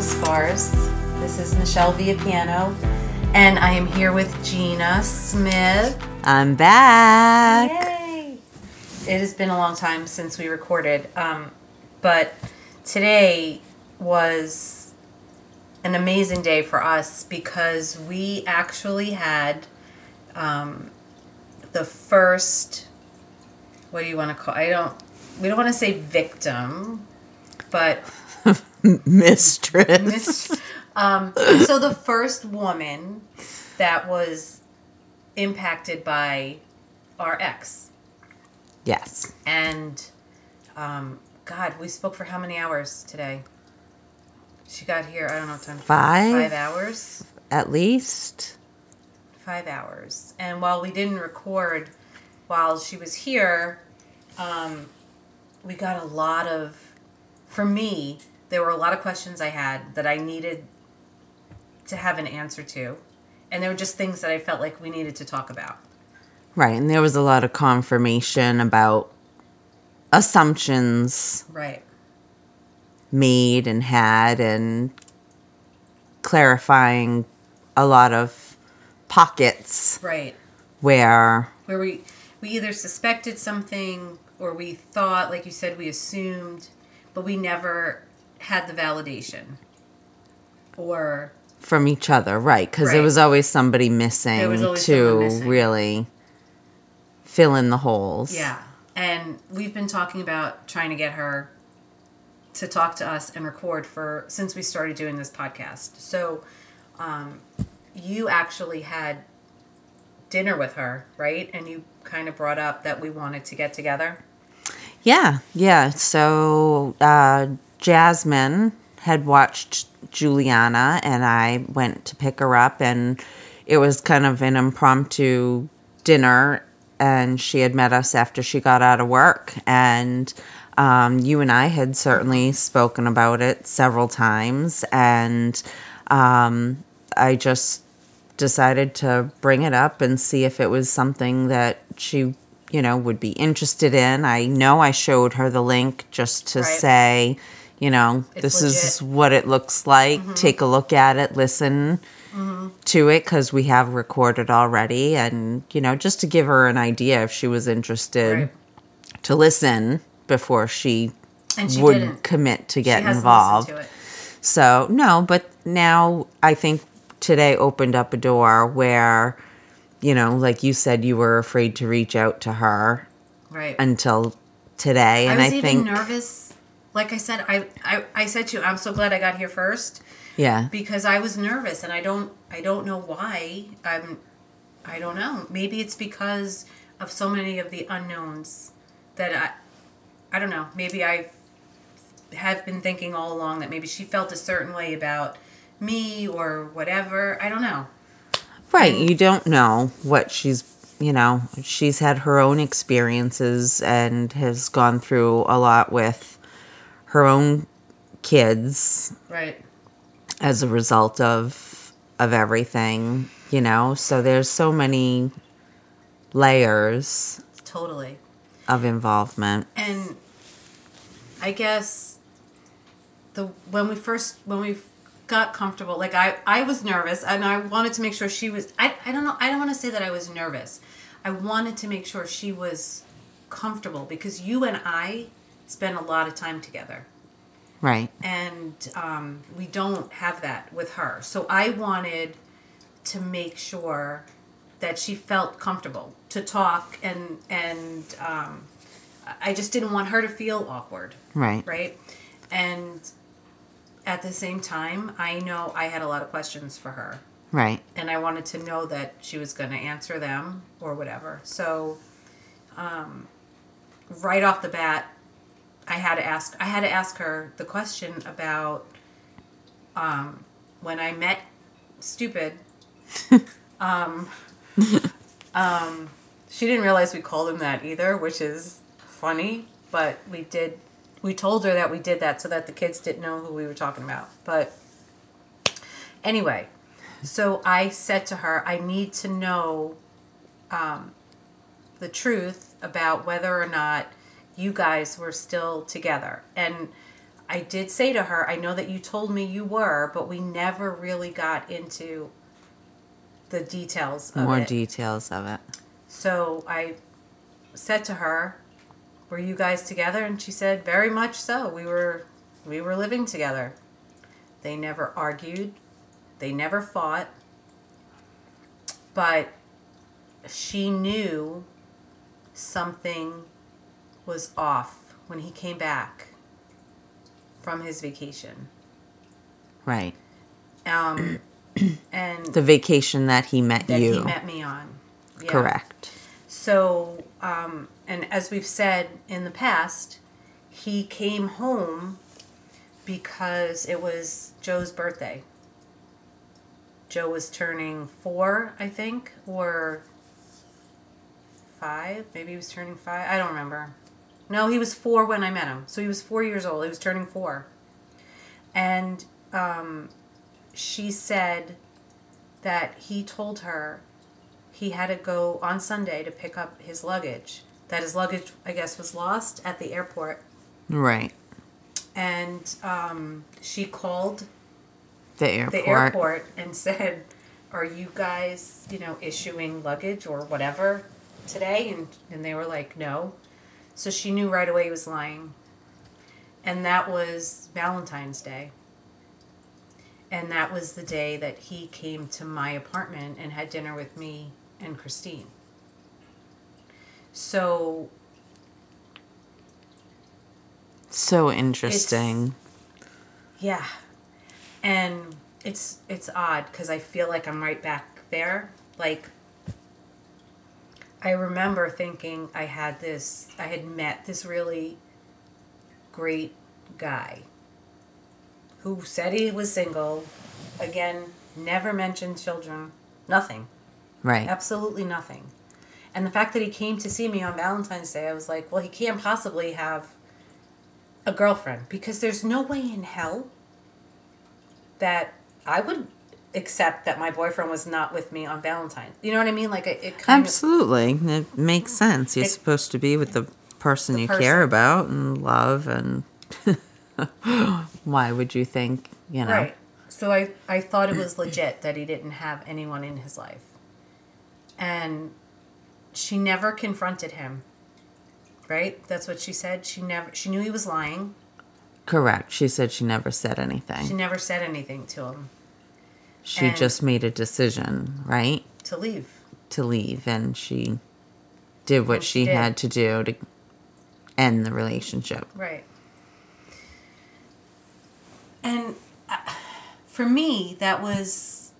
Invisible Scars. This is Michelle Via Piano, and I am here with Gina Smith. I'm back. Yay! It has been a long time since we recorded, um, but today was an amazing day for us because we actually had um, the first. What do you want to call? I don't. We don't want to say victim, but Mistress. Um, so the first woman that was impacted by our ex, yes. and um, God, we spoke for how many hours today? She got here. I don't know what time. Five? Five hours. At least. Five hours. And while we didn't record while she was here, um, we got a lot of. For me, there were a lot of questions I had that I needed to have an answer to, and there were just things that I felt like we needed to talk about. Right. And there was a lot of confirmation about assumptions Right. made and had and clarifying a lot of pockets Right. where Where we we either suspected something or we thought, like you said, we assumed, but we never had the validation. Or from each other, right? Because there was always somebody missing always to missing. really fill in the holes. Yeah. And we've been talking about trying to get her to talk to us and record for since we started doing this podcast. So um, you actually had dinner with her, right? And you kind of brought up that we wanted to get together. Yeah, yeah. So uh, Jasmine had watched Juliana, and I went to pick her up, and it was kind of an impromptu dinner. And she had met us after she got out of work, and um, you and I had certainly spoken about it several times, and um, I just decided to bring it up and see if it was something that she, you know, would be interested in. I know I showed her the link just to Right. say, you know, It's this is what it looks like. Mm-hmm. Take a look at it, listen mm-hmm. to it because we have recorded already, and you know, just to give her an idea if she was interested Right. to listen before she, she would didn't. commit to get involved. to. So, no, but now I think today opened up a door where, you know, like you said, you were afraid to reach out to her Right. until today. I And was I, even think, nervous. Like I said, I, I I said to you, I'm so glad I got here first yeah, because I was nervous and I don't I don't know why. I'm I don't know. Maybe it's because of so many of the unknowns that I I don't know. Maybe I have been thinking all along that maybe she felt a certain way about me or whatever. I don't know. right. You don't know what she's, you know, she's had her own experiences and has gone through a lot with her own kids Right. as a result of of everything, you know. So there's so many layers Totally. of involvement. and I guess the when we first when we got comfortable, like I I was nervous and I wanted to make sure she was. I I don't know. I don't want to say that I was nervous. I wanted to make sure she was comfortable because you and I spend a lot of time together Right. and um, we don't have that with her. So I wanted to make sure that she felt comfortable to talk and and um, I just didn't want her to feel awkward, Right. right? And at the same time, I know I had a lot of questions for her, Right. and I wanted to know that she was going to answer them or whatever. So, um, right off the bat, I had to ask. I had to ask her the question about um, when I met stupid. um, um, she didn't realize we called him that either, which is funny. But we did. We told her that we did that so that the kids didn't know who we were talking about. But anyway, so I said to her, I need to know um, the truth about whether or not you guys were still together. And I did say to her, I know that you told me you were, but we never really got into the details of More it. details of it. So I said to her, "Were you guys together?" And she said, "Very much so. We were we were living together. They never argued. They never fought. But she knew something was off when he came back from his vacation. Right. Um and The vacation that he met that you. he met me on. Yeah. Correct. So, um, and as we've said in the past, he came home because it was Joe's birthday. Joe was turning four, I think, or five. Maybe he was turning five. I don't remember. No, he was four when I met him. So he was four years old. He was turning four. And um, she said that he told her he had to go on Sunday to pick up his luggage. That his luggage, I guess, was lost at the airport. Right. And um, she called The airport. the airport and said, "Are you guys, you know, issuing luggage or whatever today?" And and they were like, "No." So she knew right away he was lying. And that was Valentine's Day. And that was the day that he came to my apartment and had dinner with me and Christine. So So interesting. Yeah. And it's it's odd cuz I feel like I'm right back there. Like I remember thinking I had this I had met this really great guy who said he was single. Again, never mentioned children. Nothing. right. Absolutely nothing. And the fact that he came to see me on Valentine's Day, I was like, well, he can't possibly have a girlfriend because there's no way in hell that I would accept that my boyfriend was not with me on Valentine's. You know what I mean? Like it, it Absolutely. It makes sense. You're It- supposed to be with the person The you person. care about and love and why would you think, you know? right. So I I thought it was legit that he didn't have anyone in his life, and she never confronted him. Right? That's what she said. She never. She knew he was lying. Correct. She said she never said anything. She never said anything to him She just made a decision, right? to leave. To leave and she did what she she did. had to do to end the relationship. Right. And uh, for me, that was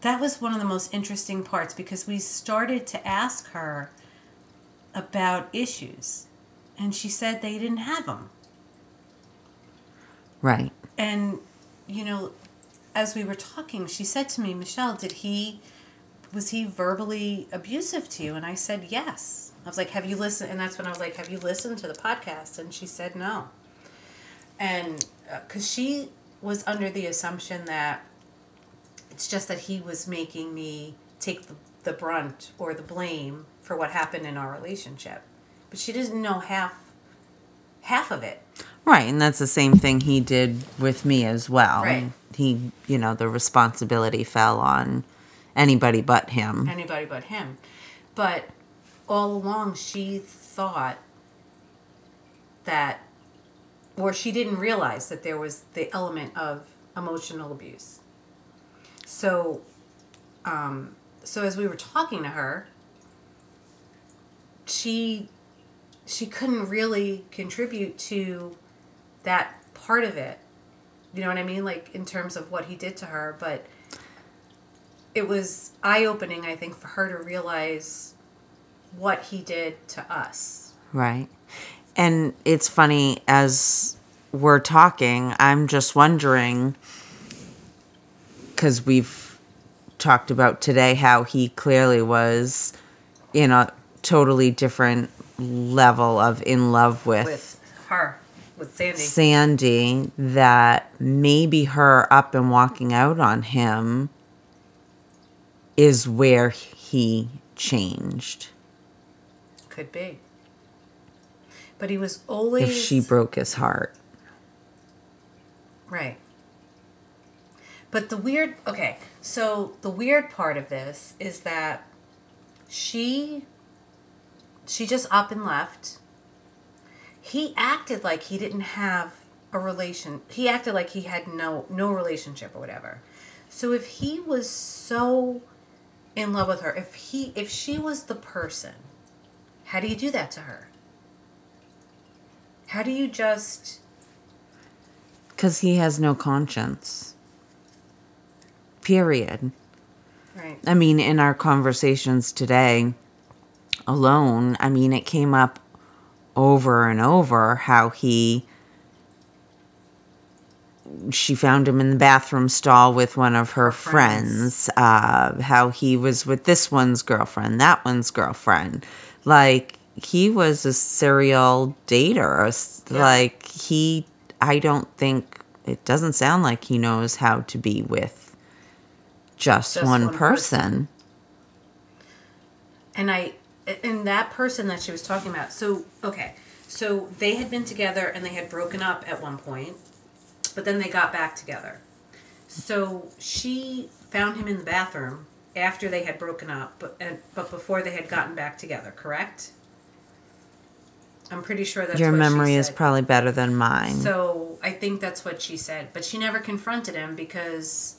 that was one of the most interesting parts because we started to ask her about issues, and she said they didn't have them. Right. And you know, as we were talking, she said to me, "Michelle, did he was he verbally abusive to you?" And I said, "Yes." I was like, "Have you listened?" And that's when I was like, "Have you listened to the podcast?" And she said, "No." And uh, because she was under the assumption that it's just that he was making me take the, the brunt or the blame for what happened in our relationship, but she didn't know half half of it. Right, and that's the same thing he did with me as well. Right. He, you know, the responsibility fell on anybody but him. anybody but him. But all along, she thought that, or she didn't realize that there was the element of emotional abuse. So, um, so as we were talking to her, she she couldn't really contribute to that part of it. You know what I mean? Like in terms of what he did to her, but it was eye opening, I think, for her to realize what he did to us. Right. And it's funny as we're talking, I'm just wondering because we've talked about today how he clearly was in a totally different level of in love with, With her, with Sandee. Sandee, that maybe her up and walking out on him is where he changed. Could be. But he was always if she broke his heart. Right. But the weird, okay, so the weird part of this is that she she just up and left. He acted like he didn't have a relation. He acted like he had no no relationship or whatever. So if he was so in love with her, if he if she was the person, how do you do that to her? How do you just Because he has no conscience. Period. right? I mean, in our conversations today alone, I mean, it came up over and over how he. She found him in the bathroom stall with one of her friends. friends. Uh, how he was with this one's girlfriend, that one's girlfriend. Like, he was a serial dater. Yeah. Like, he. I don't think. It doesn't sound like he knows how to be with just, Just one, one person. person. and I and that person that she was talking about. So okay, so they had been together and they had broken up at one point, but then they got back together. So she found him in the bathroom after they had broken up, but and, but before they had gotten back together. Correct? I'm pretty sure that's Your what she memory is probably better than mine. So I think that's what she said, but she never confronted him because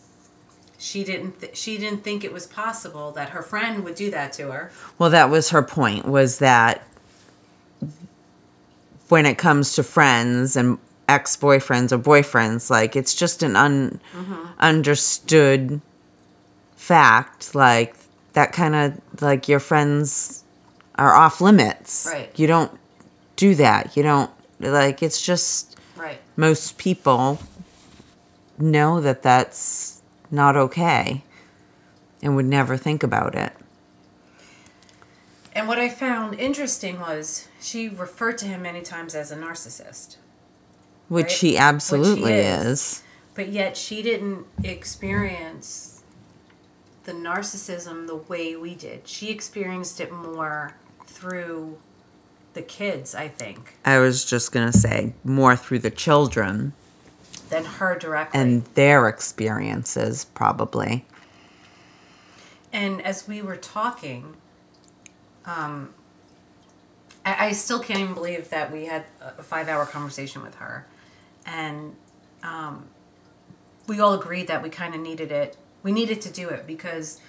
she didn't. Th- she didn't think it was possible that her friend would do that to her. well, that was her point was that when it comes to friends and ex-boyfriends or boyfriends, like it's just an un- Mm-hmm. understood fact like that kind of like your friends are off limits. Right. You don't do that. You don't like it's just Right. most people know that that's not okay and would never think about it. And what I found interesting was she referred to him many times as a narcissist, Which Right? he absolutely Which he is. is. but yet she didn't experience the narcissism the way we did. She experienced it more through the kids, I think, I was just going to say more through the children than her directly. and their experiences, probably. And as we were talking, um, I, I still can't even believe that we had a five hour conversation with her. And um, we all agreed that we kind of needed it. We needed to do it because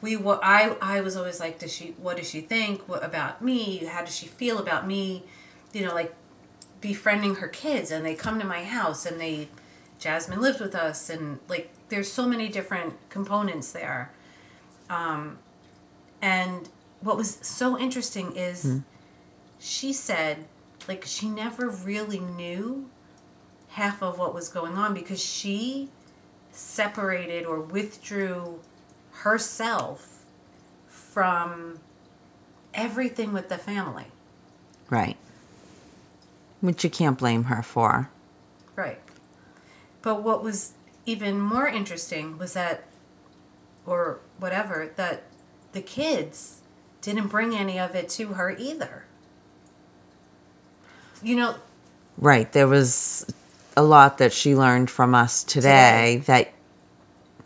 we were, I, I was always like, does she, what does she think what, about me? How does she feel about me? You know, like befriending her kids and they come to my house and they, Jasmine lived with us and like, there's so many different components there. Um, and what was so interesting is she said, like, she never really knew half of what was going on because she separated or withdrew herself from everything with the family. Right. Which you can't blame her for. Right. But what was even more interesting was that, or whatever, that the kids didn't bring any of it to her either. You know, Right. There was a lot that she learned from us today, that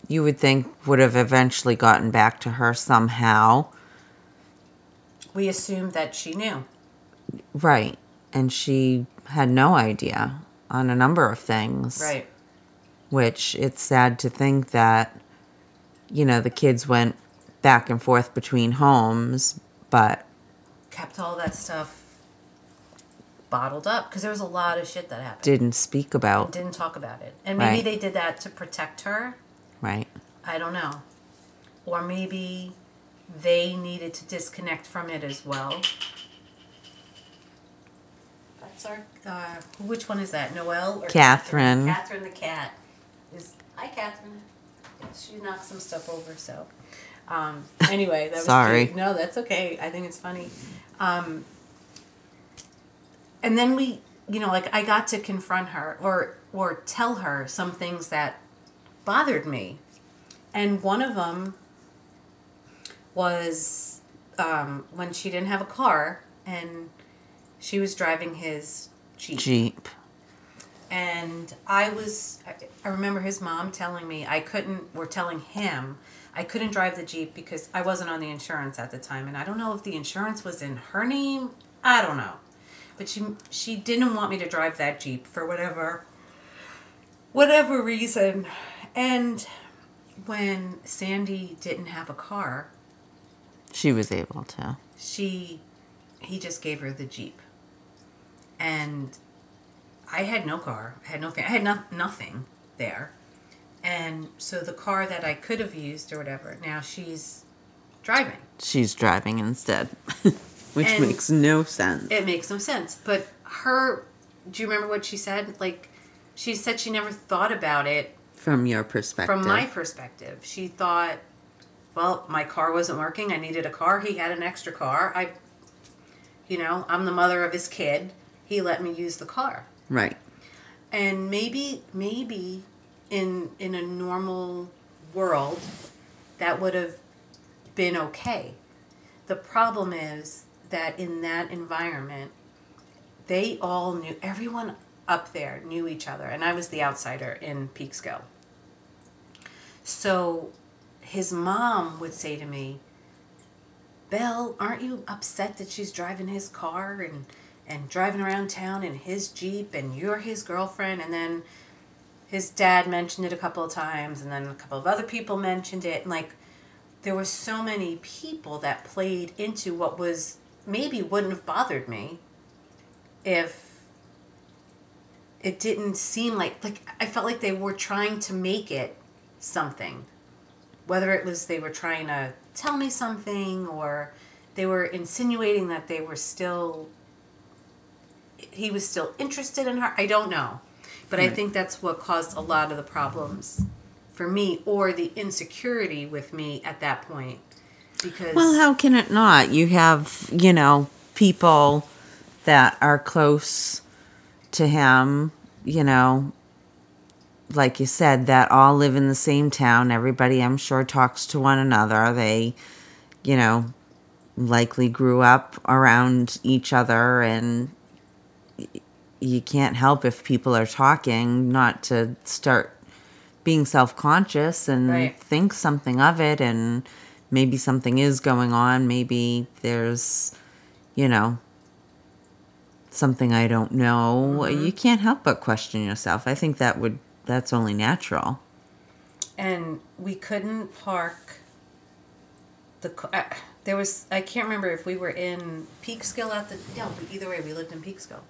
you would think would have eventually gotten back to her somehow. we assumed that she knew. Right. And she had no idea on a number of things. Right. Which it's sad to think that, you know, the kids went back and forth between homes, but Kept all that stuff bottled up because there was a lot of shit that happened. didn't speak about. Didn't talk about it. And maybe Right. they did that to protect her. Right. I don't know. Or maybe they needed to disconnect from it as well. That's our. Uh, which one is that? Noelle or Catherine. Catherine the cat. Is hi Catherine. Yeah, she knocked some stuff over. So, um, anyway, that was Sorry. cute. No, that's okay. I think it's funny. Um, and then we, you know, like I got to confront her or or tell her some things that bothered me, and one of them was um, when she didn't have a car and She was driving his Jeep. Jeep. And I was, I- remember his mom telling me I couldn't, or telling him I couldn't drive the Jeep because I wasn't on the insurance at the time. And I don't know if the insurance was in her name. I don't know. But she, she didn't want me to drive that Jeep for whatever, whatever reason. And when Sandee didn't have a car, She was able to. she he just gave her the jeep and i had no car i had no fa- i had no, nothing there. And so the car that i could have used or whatever now she's driving. She's driving instead, which And- makes no sense. it makes no sense but her do you remember what she said? Like she said she never thought about it from your perspective. from my perspective. She thought well my car wasn't working i needed a car he had an extra car i you know i'm the mother of his kid he let me use the car. Right. and maybe maybe in in a normal world that would have been okay. The problem is that in that environment they all knew everyone up there knew each other and i was the outsider in peekskill. So his mom would say to me Belle, aren't you upset that she's driving his car and and driving around town in his Jeep and you're his girlfriend and then his dad mentioned it a couple of times and then a couple of other people mentioned it and like there were so many people that played into what was maybe wouldn't have bothered me if it didn't seem like like I felt like they were trying to make it something. Whether it was they were trying to tell me something or they were insinuating that they were still he was still interested in her i don't know but i think that's what caused a lot of the problems for me or the insecurity with me at that point because Well, how can it not? You have, you know, people that are close to him, you know, like you said, that all live in the same town. Everybody, I'm sure, talks to one another. They, you know, likely grew up around each other, and you can't help if people are talking not to start being self conscious and Right. think something of it, and maybe something is going on. Maybe there's, you know, something I don't know. You can't help but question yourself. I think that would that's only natural. and we couldn't park the uh, there was I can't remember if we were in Peekskill at the no but either way we lived in Peekskill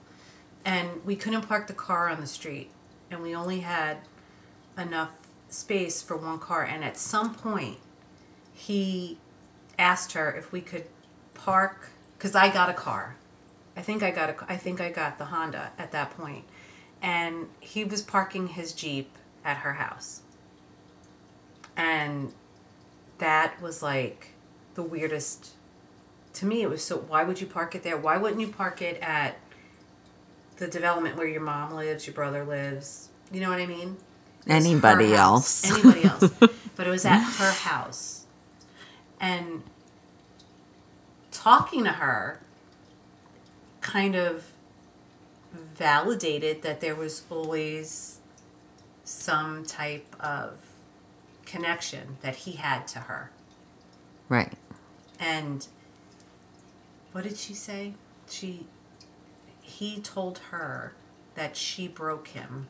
and we couldn't park the car on the street. And we only had enough space for one car. And at some point he asked her if we could park because I got a car. I think I got a I think I got the Honda at that point. And he was parking his Jeep at her house. And that was like the weirdest to me it was so why would you park it there? Why wouldn't you park it at the development where your mom lives your brother lives you know what i mean It was her Anybody else. anybody else but it was at her house and talking to her kind of validated that there was always some type of connection that he had to her. Right. And what did she say? She he told her that she broke him.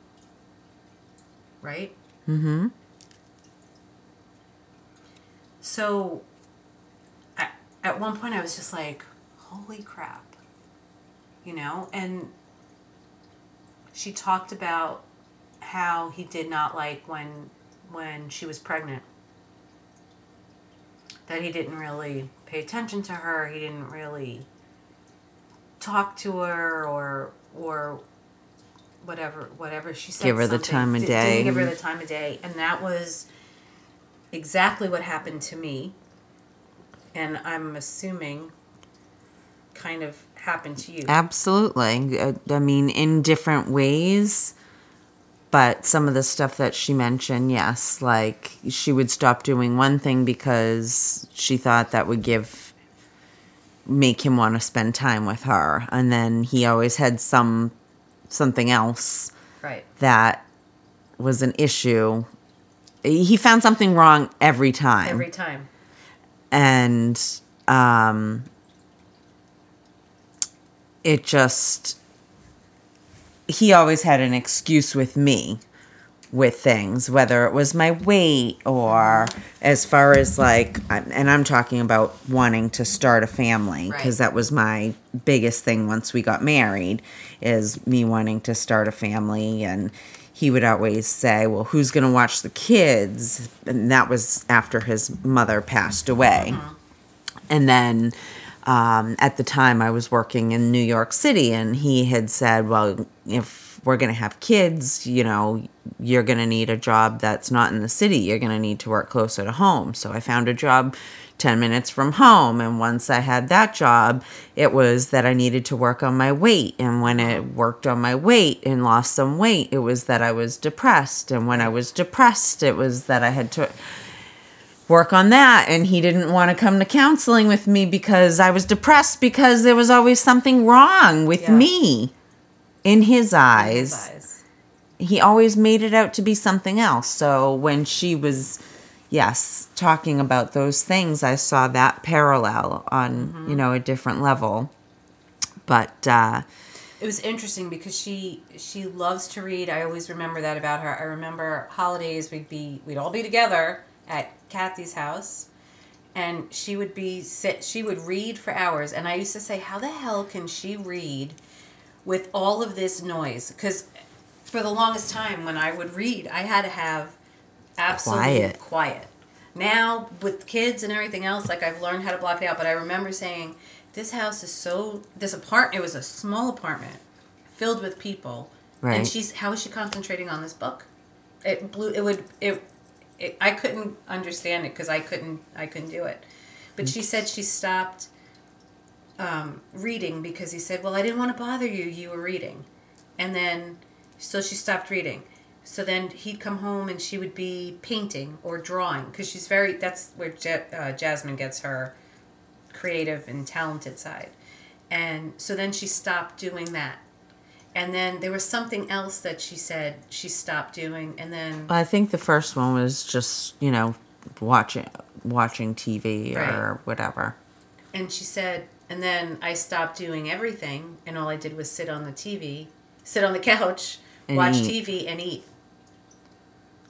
Right? Mm-hmm. So at, at one point I was just like, holy crap. You know, and she talked about how he did not like when when she was pregnant. That he didn't really pay attention to her, he didn't really talk to her or or whatever whatever she said Give her the time of day. give her the time of day and that was exactly what happened to me and i'm assuming kind of happened to you Absolutely. I mean, in different ways. But some of the stuff that she mentioned, yes, like she would stop doing one thing because she thought that would give make him want to spend time with her. And then he always had some something else Right. that was an issue. He found something wrong every time. Every time. and um it just he always had an excuse with me with things whether it was my weight or as far as like and i'm talking about wanting to start a family because Right. that was my biggest thing once we got married is me wanting to start a family. And he would always say well who's going to watch the kids? And that was after his mother passed away. And then um, at the time, I was working in New York City, and he had said, Well, if we're going to have kids, you know, you're going to need a job that's not in the city. You're going to need to work closer to home. So I found a job 10 minutes from home. And once I had that job, it was that I needed to work on my weight. And when it worked on my weight and lost some weight, it was that I was depressed. And when I was depressed, it was that I had to work on that and he didn't want to come to counseling with me because I was depressed because there was always something wrong with Yeah. me in his eyes. Eyes. He always made it out to be something else. So when she was yes, talking about those things, I saw that parallel on, you know, a different level. But uh It was interesting because she she loves to read. I always remember that about her. I remember holidays we'd be we'd all be together at Kathy's house and she would be sit she would read for hours and I used to say how the hell can she read with all of this noise cuz for the longest time when I would read I had to have absolute Quiet. quiet. Now with kids and everything else like I've learned how to block it out but I remember saying this house is so this apartment. it was a small apartment filled with people Right. and she's how is she concentrating on this book it blew it would it, it i couldn't understand it because i couldn't i couldn't do it but she said she stopped um, reading because he said well i didn't want to bother you you were reading and then so she stopped reading so then he'd come home and she would be painting or drawing because she's very that's where Ja- uh, jasmine gets her creative and talented side and so then she stopped doing that and then there was something else that she said she stopped doing and then I think the first one was just, you know, watching watching TV or Right. whatever. and she said and then i stopped doing everything and all i did was sit on the tv sit on the couch And watch eat. tv and eat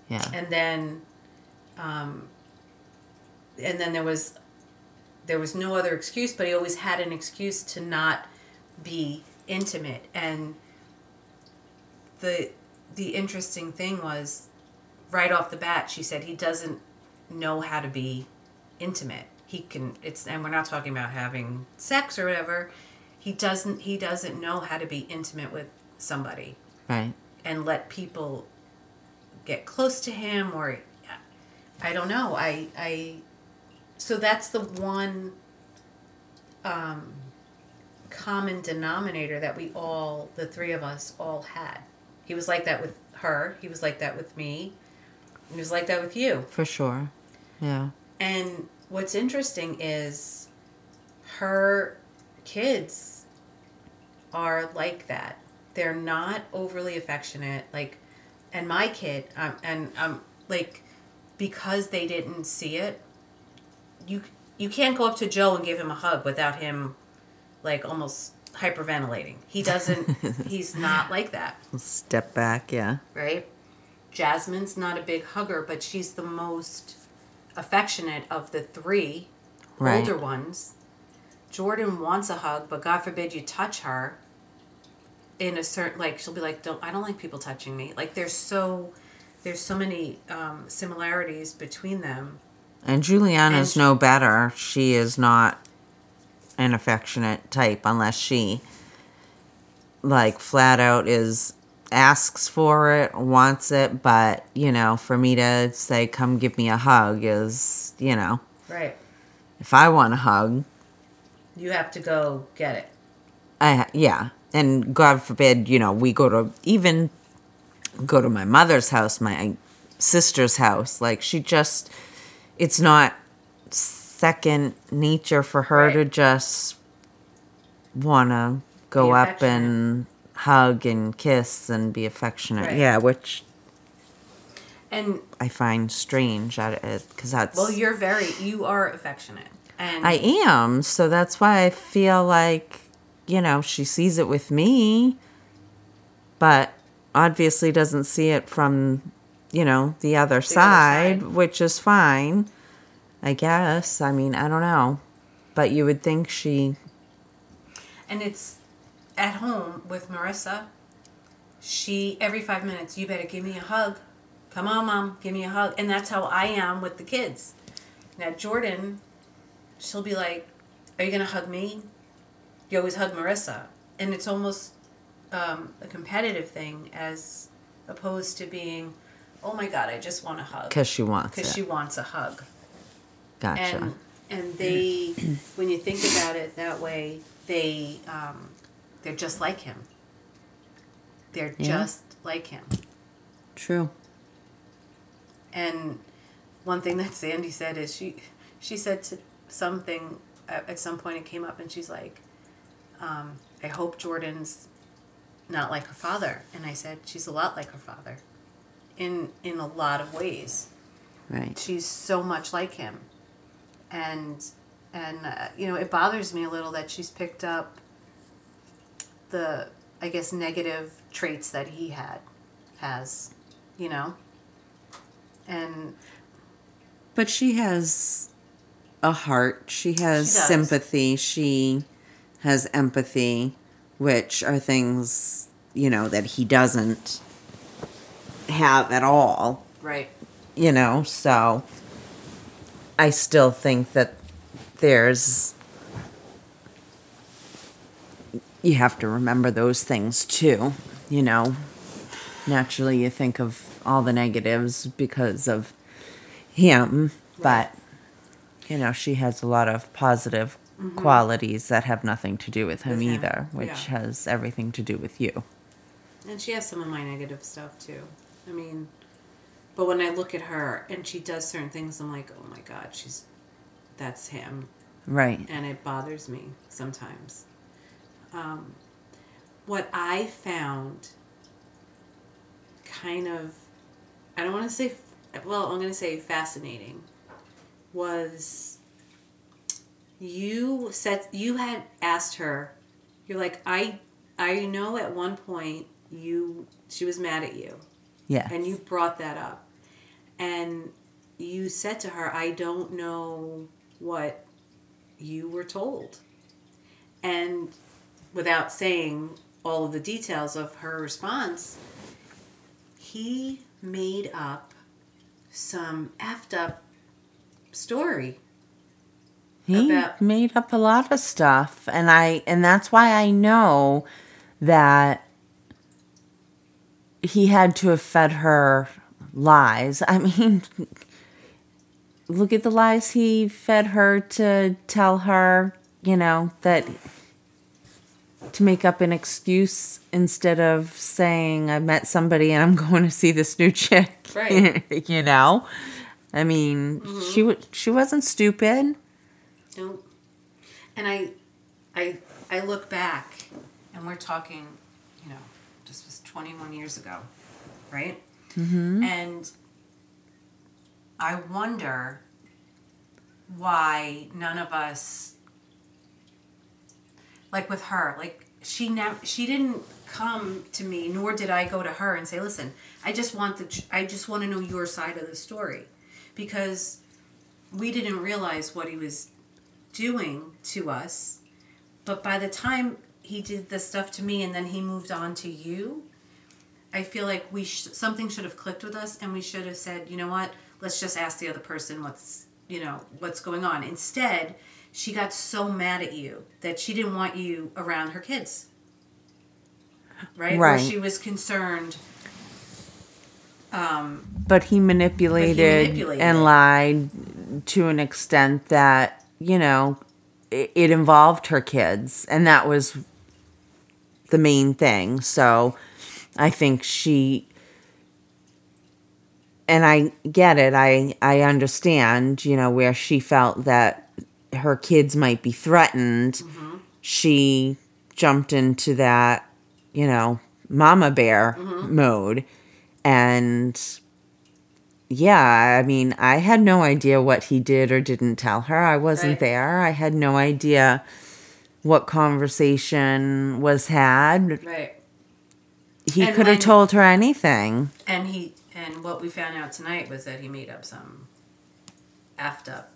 Yeah. and then um and then there was there was no other excuse but he always had an excuse to not be intimate and the the interesting thing was right off the bat she said he doesn't know how to be intimate he can it's and we're not talking about having sex or whatever he doesn't he doesn't know how to be intimate with somebody right. and let people get close to him or I don't know. I I so that's the one um common denominator that we all the three of us all had. He was like that with her, he was like that with me. He was like that with you. For sure. Yeah. And what's interesting is her kids are like that. They're not overly affectionate. Like, and my kid, um, and um, like, because they didn't see it, you you can't go up to Joe and give him a hug without him, like, almost hyperventilating. He doesn't. he's not like that Step back, yeah. right? Jasmine's not a big hugger, but she's the most affectionate of the three Right. older ones. Jordan wants a hug, but God forbid you touch her in a certain like she'll be like, Don't I don't like people touching me. Like there's so there's so many um, similarities between them. And Juliana's And- no better. She is not an affectionate type unless she like flat out is asks for it, wants it, but you know, for me to say come give me a hug is, you know, Right. if I want a hug, You have to go get it. I yeah, and God forbid, you know, we go to even go to my mother's house, my sister's house. Like she just, it's not second nature for her to just want to go up and hug and kiss and be affectionate. Right. Yeah, which And I find strange because that's well, you're very you are affectionate, and I am. So that's why I feel like, you know, she sees it with me, but obviously doesn't see it from, you know, the other, side, side. which is fine, I guess. I mean, I don't know. But you would think she, and it's at home with Marissa. She every five minutes, you better give me a hug. Come on, mom, give me a hug, and that's how I am with the kids. Now Jordan, she'll be like, "Are you gonna hug me?" You always hug Marissa, and it's almost um, a competitive thing as opposed to being, "Oh my God, I just want a hug," because she wants because she wants a hug. gotcha. and and they when you think about it that way they um, they're just like him they're Yeah. just like him True. and one thing that sandee said is she she said to something at, at some point it came up and she's like um, i hope jordan's not like her father and i said she's a lot like her father in in a lot of ways Right. she's so much like him and and uh, you know it bothers me a little that she's picked up the i guess negative traits that he had has you know and But she has a heart. She has She sympathy. She has empathy, which are things, you know, that he doesn't have at all, right you know, so I still think that there's you have to remember those things too, you know. Naturally you think of all the negatives because of him, but you know, she has a lot of positive qualities that have nothing to do with him Mm-hmm. With him, either, which yeah. has everything to do with you. and she has some of my negative stuff too i mean but when i look at her and she does certain things i'm like oh my god she's that's him Right. and it bothers me sometimes. Um, what I found kind of, I don't want to say, well, I'm going to say fascinating, was you said, you had asked her, you're like, I, I know at one point you, she was mad at you. Yeah. and you brought that up. And you said to her i don't know what you were told. And without saying all of the details of her response he made up some effed up story He about- made up a lot of stuff and I and that's why I know that he had to have fed her lies. I mean look at the lies he fed her to tell her, you know, that to make up an excuse instead of saying I met somebody and I'm going to see this new chick. Right. you know? I mean, she wa she wasn't stupid. Don't. And I, I, I look back, and we're talking, you know, this was 21 years ago, right? Mm-hmm. And I wonder why none of us, like with her, like she never, she didn't come to me, nor did I go to her and say, "Listen, I just want the, I just want to know your side of the story," because we didn't realize what he was doing to us. But by the time he did the stuff to me and then he moved on to you, I feel like we sh- something should have clicked with us and we should have said, you know what? Let's just ask the other person what's you know what's going on. Instead, she got so mad at you that she didn't want you around her kids. Right? Right. she was concerned. Um, but he manipulated, manipulated and it. lied to an extent that you know it, it involved her kids and that was the main thing so i think she and i get it i i understand you know where she felt that her kids might be threatened she jumped into that, you know, mama bear mode. And yeah, I mean, I had no idea what he did or didn't tell her. I wasn't Right. there. I had no idea what conversation was had. Right. He could have told her anything. And he and what we found out tonight was that he made up some effed up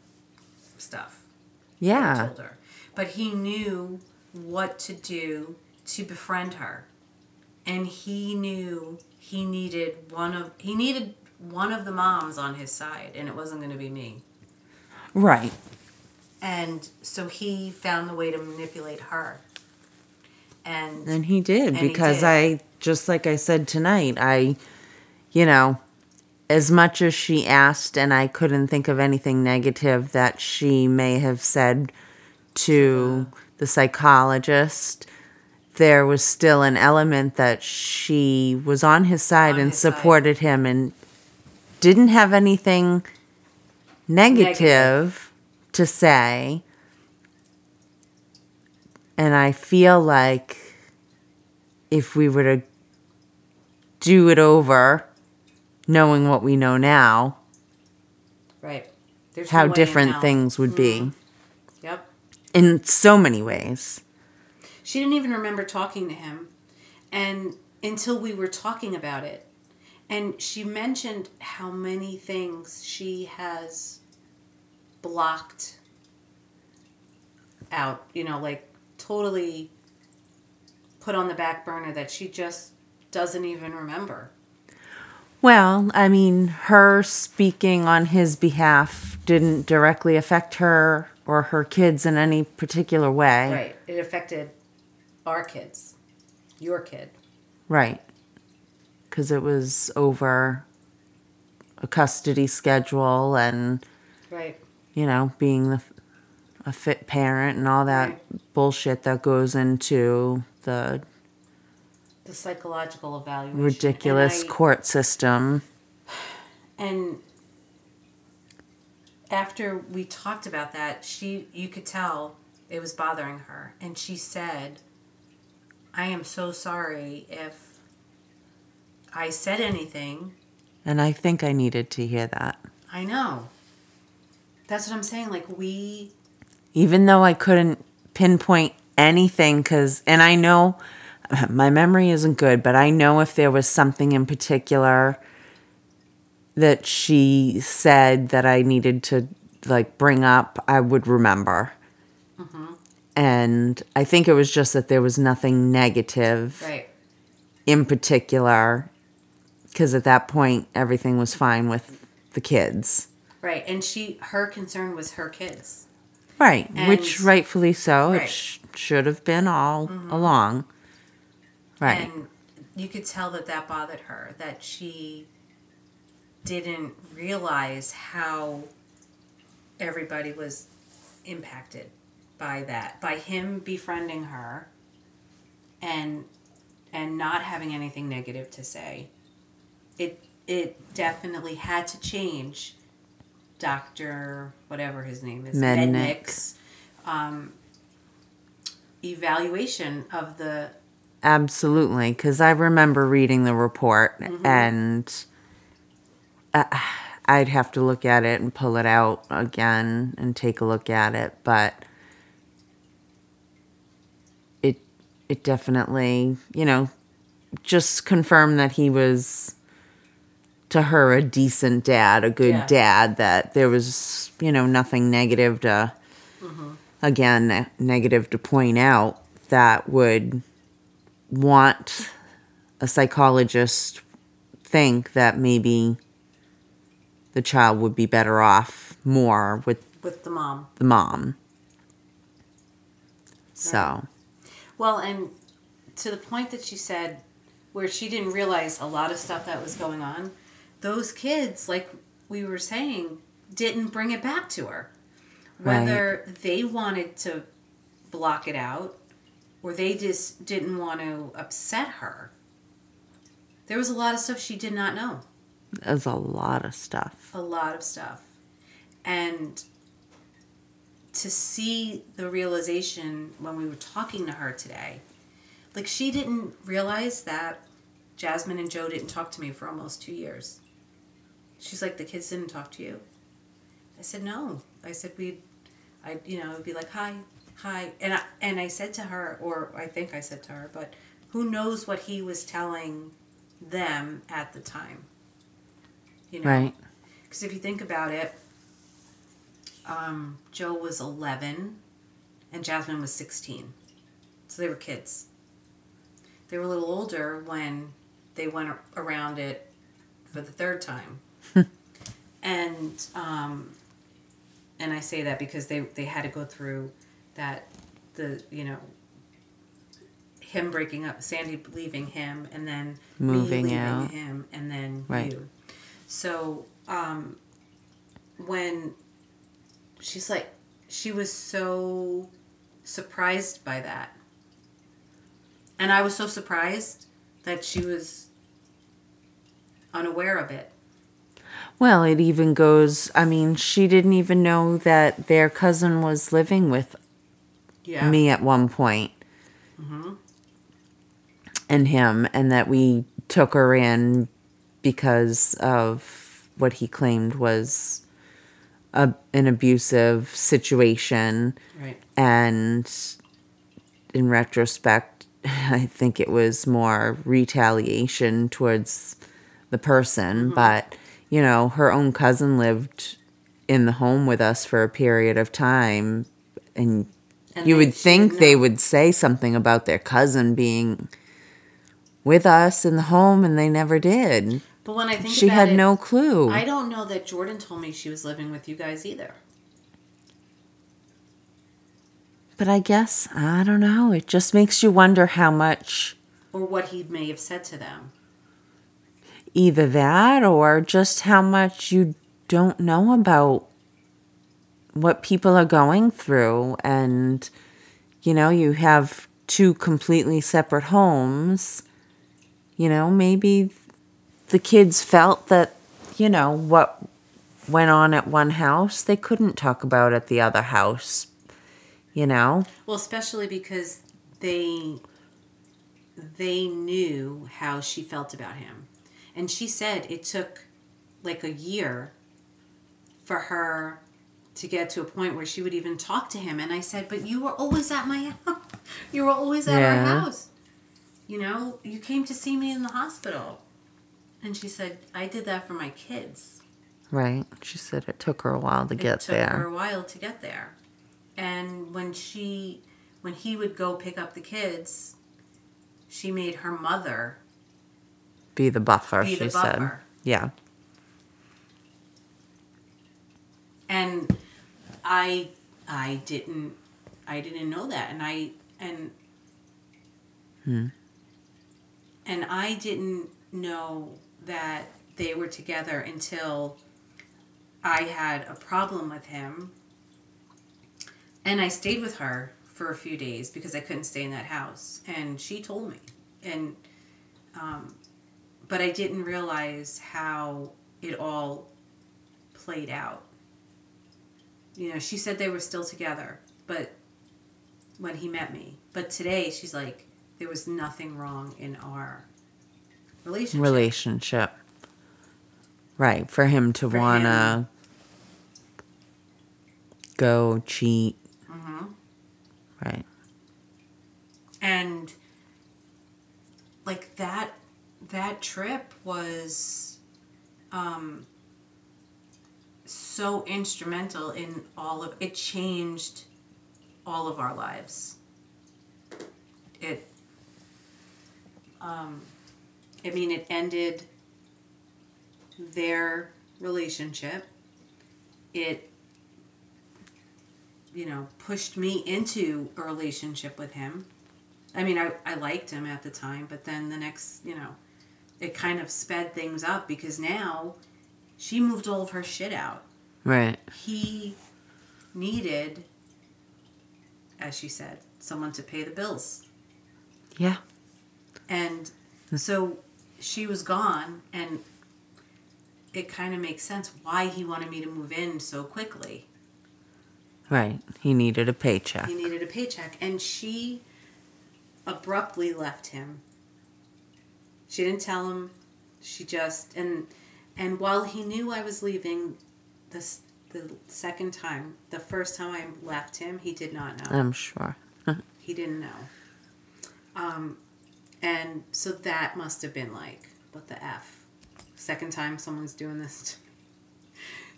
stuff. Yeah. told her. But he knew what to do to befriend her. And he knew he needed one of he needed one of the moms on his side and it wasn't going to be me. Right. And so he found the way to manipulate her. And And he did And he because did. I just like I said tonight, I you know, as much as she asked and I couldn't think of anything negative that she may have said to the psychologist, there was still an element that she was on his side On and his side. supported him and didn't have anything negative, Negative. to say. And I feel like if we were to do it over, knowing what we know now, right. There's how no different things would be hmm. Yep. in so many ways. She didn't even remember talking to him and until we were talking about it. And she mentioned how many things she has blocked out, you know, like totally put on the back burner that she just doesn't even remember. Well, I mean, her speaking on his behalf didn't directly affect her or her kids in any particular way. Right. It affected our kids, your kid. Right. Because it was over a custody schedule and, Right. you know, being the, a fit parent and all that Right. bullshit that goes into the The psychological evaluation. ridiculous I- court system. and after we talked about that she you could tell it was bothering her and she said i am so sorry if i said anything And I think I needed to hear that. i know that's what i'm saying like we even though I couldn't pinpoint anything cuz and I know my memory isn't good but I know if there was something in particular that she said that I needed to like bring up I would remember. Mm-hmm. And I think it was just that there was nothing negative right. in particular because at that point everything was fine with the kids. Right and she her concern was her kids. Right, which rightfully so. It sh- should have been all mm-hmm. along. Right. And you could tell that that bothered her, that she didn't realize how everybody was impacted by that, by him befriending her and and not having anything negative to say. It it definitely had to change Dr. whatever his name is, Mednick. Mednick's um, evaluation of the Absolutely, because I remember reading the report Mm-hmm. and uh, I'd have to look at it and pull it out again and take a look at it, but it it definitely, you know, just confirmed that he was to her a decent dad, a good Yeah. dad that there was, you know, nothing negative to again negative to point out that would want a psychologist think that maybe the child would be better off more with with the mom. the mom. So, Well, and to the point that she said, where she didn't realize a lot of stuff that was going on, those kids, like we were saying, didn't bring it back to her. Whether they wanted to block it out or they just didn't want to upset her. There was a lot of stuff she did not know. there's a lot of stuff. a lot of stuff and to see the realization when we were talking to her today, like she didn't realize that Jasmine and Joe didn't talk to me for almost two years. She's like, the kids didn't talk to you. I said no. I said we, I you know, it'd be like hi, hi, and I and I said to her, or I think I said to her, but who knows what he was telling them at the time. You know, Right. because if you think about it, um, Joe was 11 and Jasmine was 16. So they were kids. They were a little older when they went around it for the third time. and um, and I say that because they, they had to go through that, the, you know, him breaking up, Sandee leaving him, and then Moving me leaving out. him, and then Right. you. So um, when she's like, she was so surprised by that, and I was so surprised that she was unaware of it. Well, it even goes, I mean, she didn't even know that their cousin was living with Yeah. me at one point. And him, and that we took her in because of what he claimed was a, an abusive situation. Right. And in retrospect, I think it was more retaliation towards the person. Mm-hmm. But, you know, her own cousin lived in the home with us for a period of time. And, And you would think they would say something about their cousin being with us in the home, and they never did. But when I think She had it, no clue. I don't know that Jordan told me she was living with you guys either. but I guess, I don't know. It just makes you wonder how much Or what he may have said to them. either that or just how much you don't know about what people are going through and you know you have two completely separate homes you know maybe the kids felt that you know what went on at one house they couldn't talk about at the other house you know Well, especially because they they knew how she felt about him. And she said it took like a year for her to get to a point where she would even talk to him and I said, "But you were always at my house. You were always at Yeah. our house. You know, you came to see me in the hospital." And she said, "I did that for my kids." right she said it took her a while to get there. it took her a while to get there and when she when he would go pick up the kids she made her mother be the buffer be she the said buffer yeah and i i didn't i didn't know that and i and Hmm. and i didn't know that they were together until i had a problem with him. And i stayed with her for a few days because i couldn't stay in that house and she told me. And um, but i didn't realize how it all played out you know, she said they were still together, but when he met me. But today she's like, there was nothing wrong in our relationship. relationship. Right, for him to For wanna go cheat. hmm Right. And like that that trip was um so instrumental in all of it changed all of our lives. It um I mean it ended their relationship. It you know, pushed me into a relationship with him. I mean, I, I liked him at the time, but then the next, you know, it kind of sped things up because now she moved all of her shit out. Right. He needed, as she said, someone to pay the bills. Yeah. And so she was gone, and it kind of makes sense why he wanted me to move in so quickly. Right. He needed a paycheck. He needed a paycheck, and she abruptly left him. She didn't tell him. She just and and while he knew I was leaving, this the second time, the first time I left him, he did not know. I'm sure. he didn't know. Um, and so that must have been like, what the f? Second time someone's doing this. To me.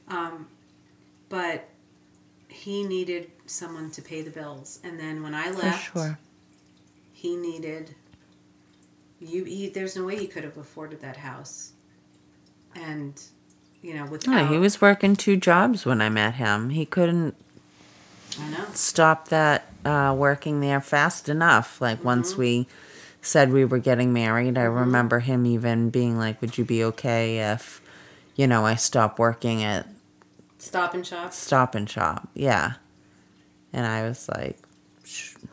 Um, but he needed someone to pay the bills, and then when I left, sure. he needed you. He, there's no way he could have afforded that house, and you know, without Yeah, he was working two jobs when I met him. He couldn't I know. stop that uh, working there fast enough. Like once we said we were getting married, I remember him even being like, "Would you be okay if, you know, I stop working at Stop and shop. Stop and Shop?" Yeah, and I was like,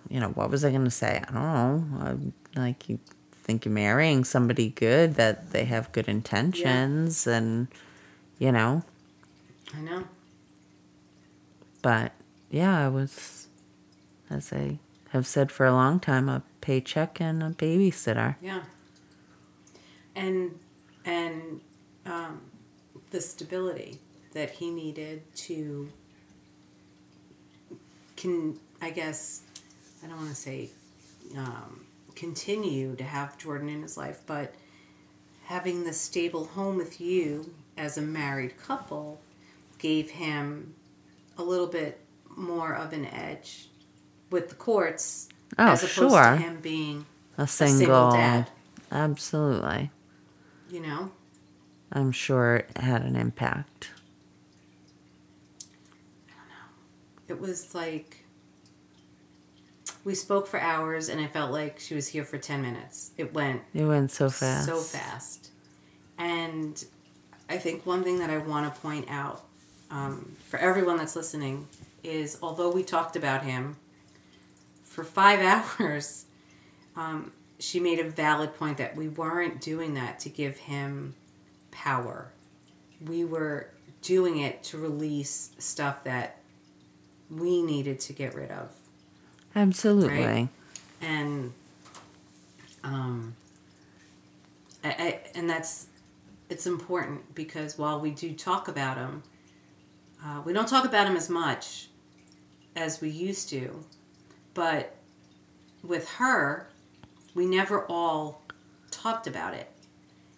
you know, what was I gonna say? I don't know. I'm like you think you're marrying somebody good that they have good intentions and you know I know. But yeah, I was, as I have said for a long time, a paycheck and a babysitter. Yeah. And and um, the stability that he needed to can I guess I don't want to say um, continue to have Jordan in his life, but having the stable home with you as a married couple gave him a little bit more of an edge with the courts Oh, as opposed sure. to him being A single single, dad. Absolutely. you know I'm sure it had an impact. I don't know. It was like we spoke for hours and i felt like she was here for 10 minutes it went It went so fast. so fast and i think one thing that i want to point out um, for everyone that's listening is although we talked about him for five hours um, she made a valid point that we weren't doing that to give him power we were doing it to release stuff that we needed to get rid of Absolutely. Right. and um I, I, and that's it's important because while we do talk about him uh, we don't talk about him as much as we used to. But with her we never all talked about it.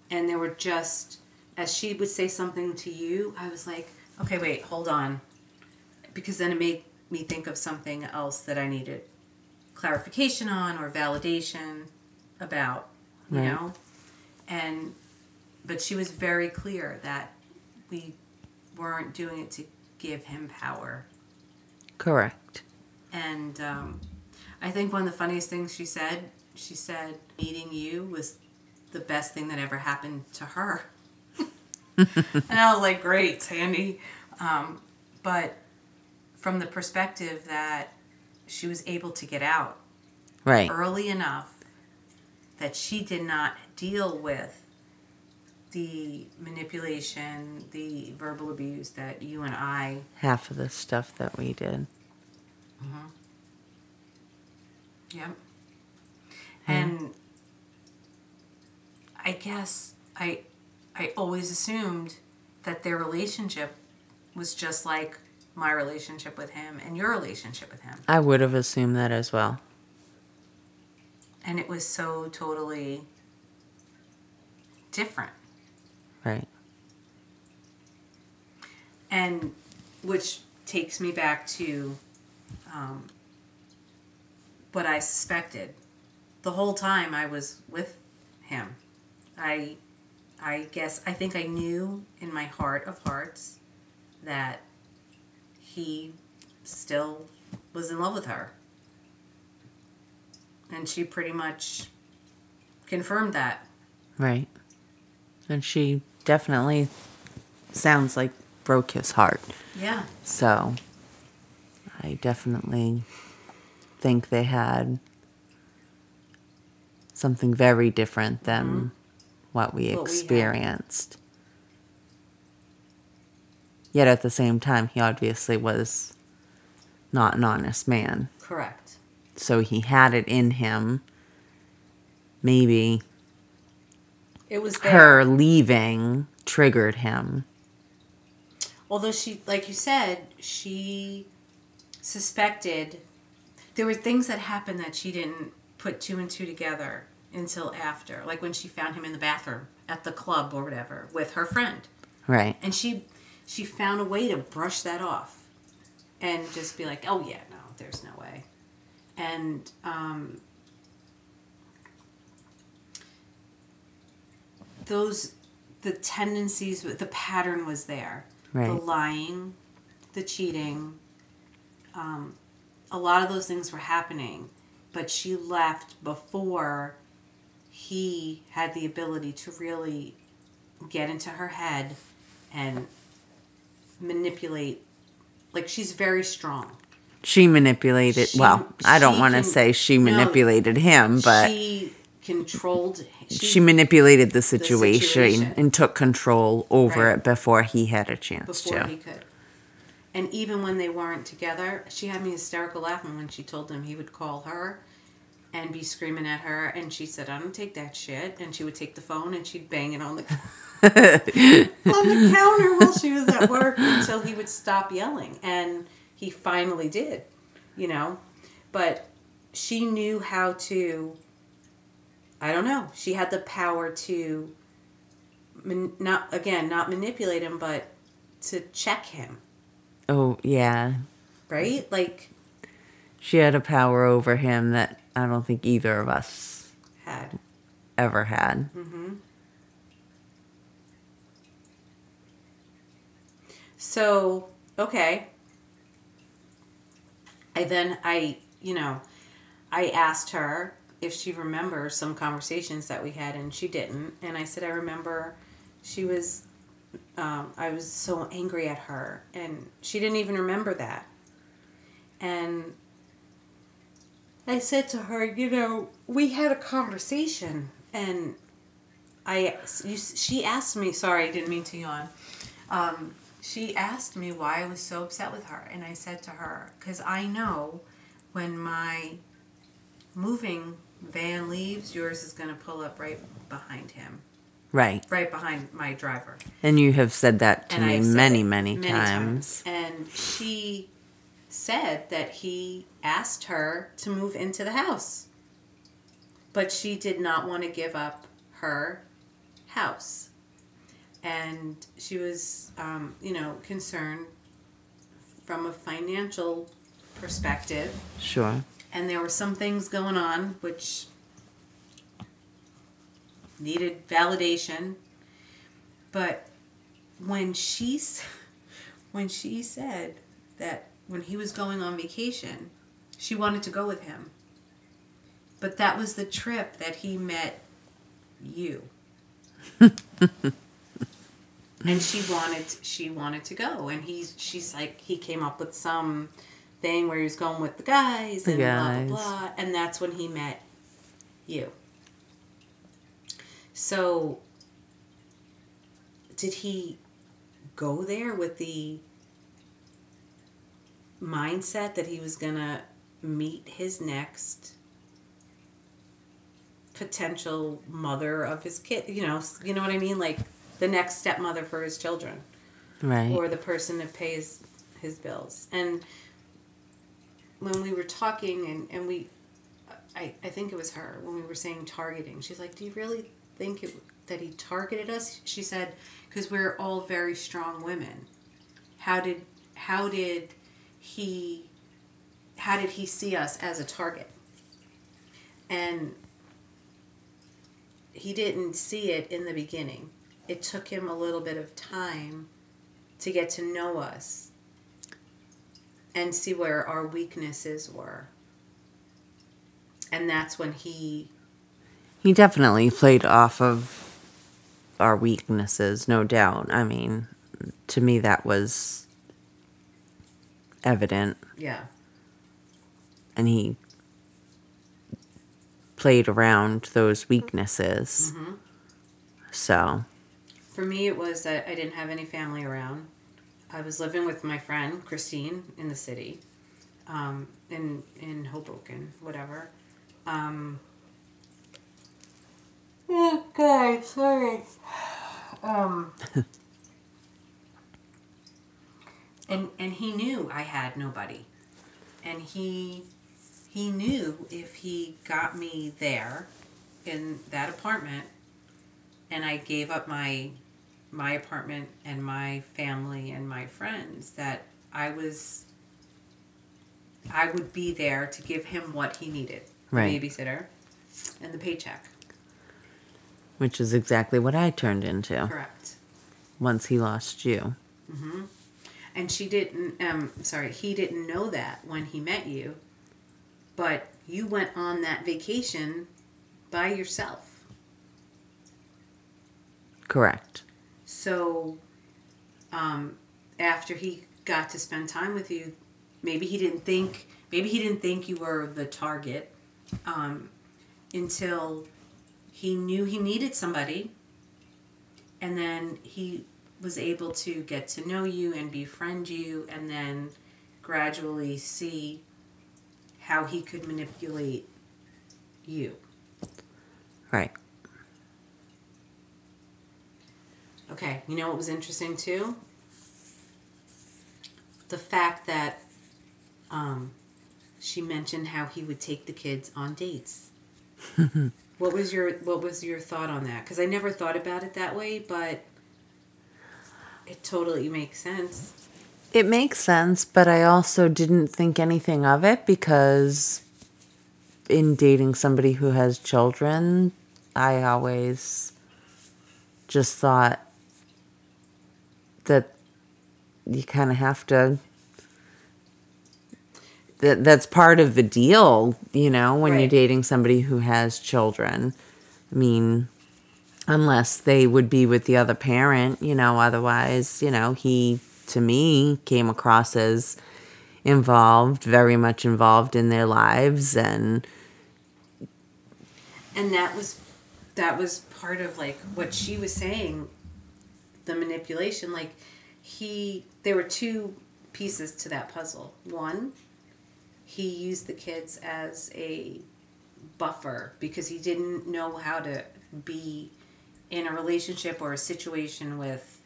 And there were just as she would say something to you i was like okay wait hold on. Because then it made me think of something else that i needed clarification on or validation about you Right. know? And but she was very clear that we weren't doing it to give him power Correct. and um, i think one of the funniest things she said she said meeting you was the best thing that ever happened to her and i was like great sandee um, but from the perspective that she was able to get out Right. early enough that she did not deal with the manipulation, the verbal abuse that you and I, Half of the stuff that we did. Mm-hmm. yep. And I guess I I always assumed that their relationship was just like my relationship with him and your relationship with him. I would have assumed that as well. And it was so totally different. Right. and which takes me back to um, what I suspected the whole time I was with him. I, I guess I think I knew in my heart of hearts that he still was in love with her, and she pretty much confirmed that. Right. And she definitely sounds like broke his heart. Yeah. So I definitely think they had something very different than what we Mm-hmm. What we had. experienced. Yet at the same time, he obviously was not an honest man. Correct. So he had it in him. Maybe It was there. her leaving triggered him. Although she, like you said, she suspected there were things that happened that she didn't put two and two together until after, like when she found him in the bathroom at the club or whatever with her friend, Right. and she she found a way to brush that off and just be like, oh yeah, no, there's no way, and um, those the tendencies, the pattern was there right. the lying, the cheating. Um, a lot of those things were happening, but she left before he had the ability to really get into her head and manipulate. Like she's very strong. She manipulated. She- well, I don't want to say she no, manipulated him, but she controlled. she, manipulated the situation, situation. and took control over Right. it before he had a chance before to. he could. And even when they weren't together, she had me hysterical laughing when she told him he would call her and be screaming at her. And she said, I don't take that shit. And she would take the phone and she'd bang it on the, on the counter while she was at work until he would stop yelling. And he finally did, you know. But she knew how to, I don't know, she had the power to, man, not, again, not manipulate him, but to check him oh yeah, right? Like she had a power over him that I don't think either of us had. ever had. Mhm. So, okay. I then I, you know, I asked her if she remembers some conversations that we had and she didn't. And I said I remember she was um, I was so angry at her and she didn't even remember that. And I said to her, you know, we had a conversation and I you, she asked me, sorry, I didn't mean to yawn. Um, she asked me why I was so upset with her, and I said to her, because I know when my moving van leaves, yours is going to pull up right behind him, Right. right behind my driver. And you have said that to And me many, it many, times. And she said that he asked her to move into the house, but she did not want to give up her house. And she was, um, you know, concerned from a financial perspective. Sure. And there were some things going on which needed validation. But when she when she said that when he was going on vacation, she wanted to go with him. But that was the trip that he met you. and she wanted she wanted to go and he's she's like he came up with some thing where he was going with the guys and guys. blah blah blah and that's when he met you. So did he go there with the mindset that he was gonna meet his next potential mother of his kid you know you know what i mean like the next stepmother for his children Right. or the person that pays his bills. And when we were talking, and, and we, I, I think it was her, when we were saying targeting, she's like, Do you really think it, that he targeted us? She said, Because we're all very strong women. How did, how did he, how did he see us as a target? And he didn't see it in the beginning. It took him a little bit of time to get to know us and see where our weaknesses were. And that's when he, He definitely played off of our weaknesses, no doubt. I mean, to me, that was evident. yeah, And he played around those weaknesses. Mm-hmm. So, for me, it was that I didn't have any family around. I was living with my friend Christine in the city. um, in in Hoboken, whatever. Um, okay, sorry. Um, and and he knew I had nobody, and he he knew if he got me there in that apartment, and I gave up my my apartment and my family and my friends that I was I would be there to give him what he needed. Right. The babysitter and the paycheck. Which is exactly what I turned into Correct. once he lost you. Mhm. And she didn't um sorry, he didn't know that when he met you. But you went on that vacation by yourself. Correct. So, um, after he got to spend time with you, maybe he didn't think maybe he didn't think you were the target um, until he knew he needed somebody, and then he was able to get to know you and befriend you, and then gradually see how he could manipulate you. Right. Okay, you know what was interesting too? The fact that um, she mentioned how he would take the kids on dates. what was your What was your thought on that? Because I never thought about it that way, but it totally makes sense. It makes sense, but I also didn't think anything of it because in dating somebody who has children, I always just thought that you kind of have to that that's part of the deal, you know, when you're dating somebody who has children. I mean, unless they would be with the other parent, you know, otherwise, you know, he to me came across as involved, very much involved in their lives and and that was that was part of like what she was saying the manipulation like he there were two pieces to that puzzle. One he used the kids as a buffer because he didn't know how to be in a relationship or a situation with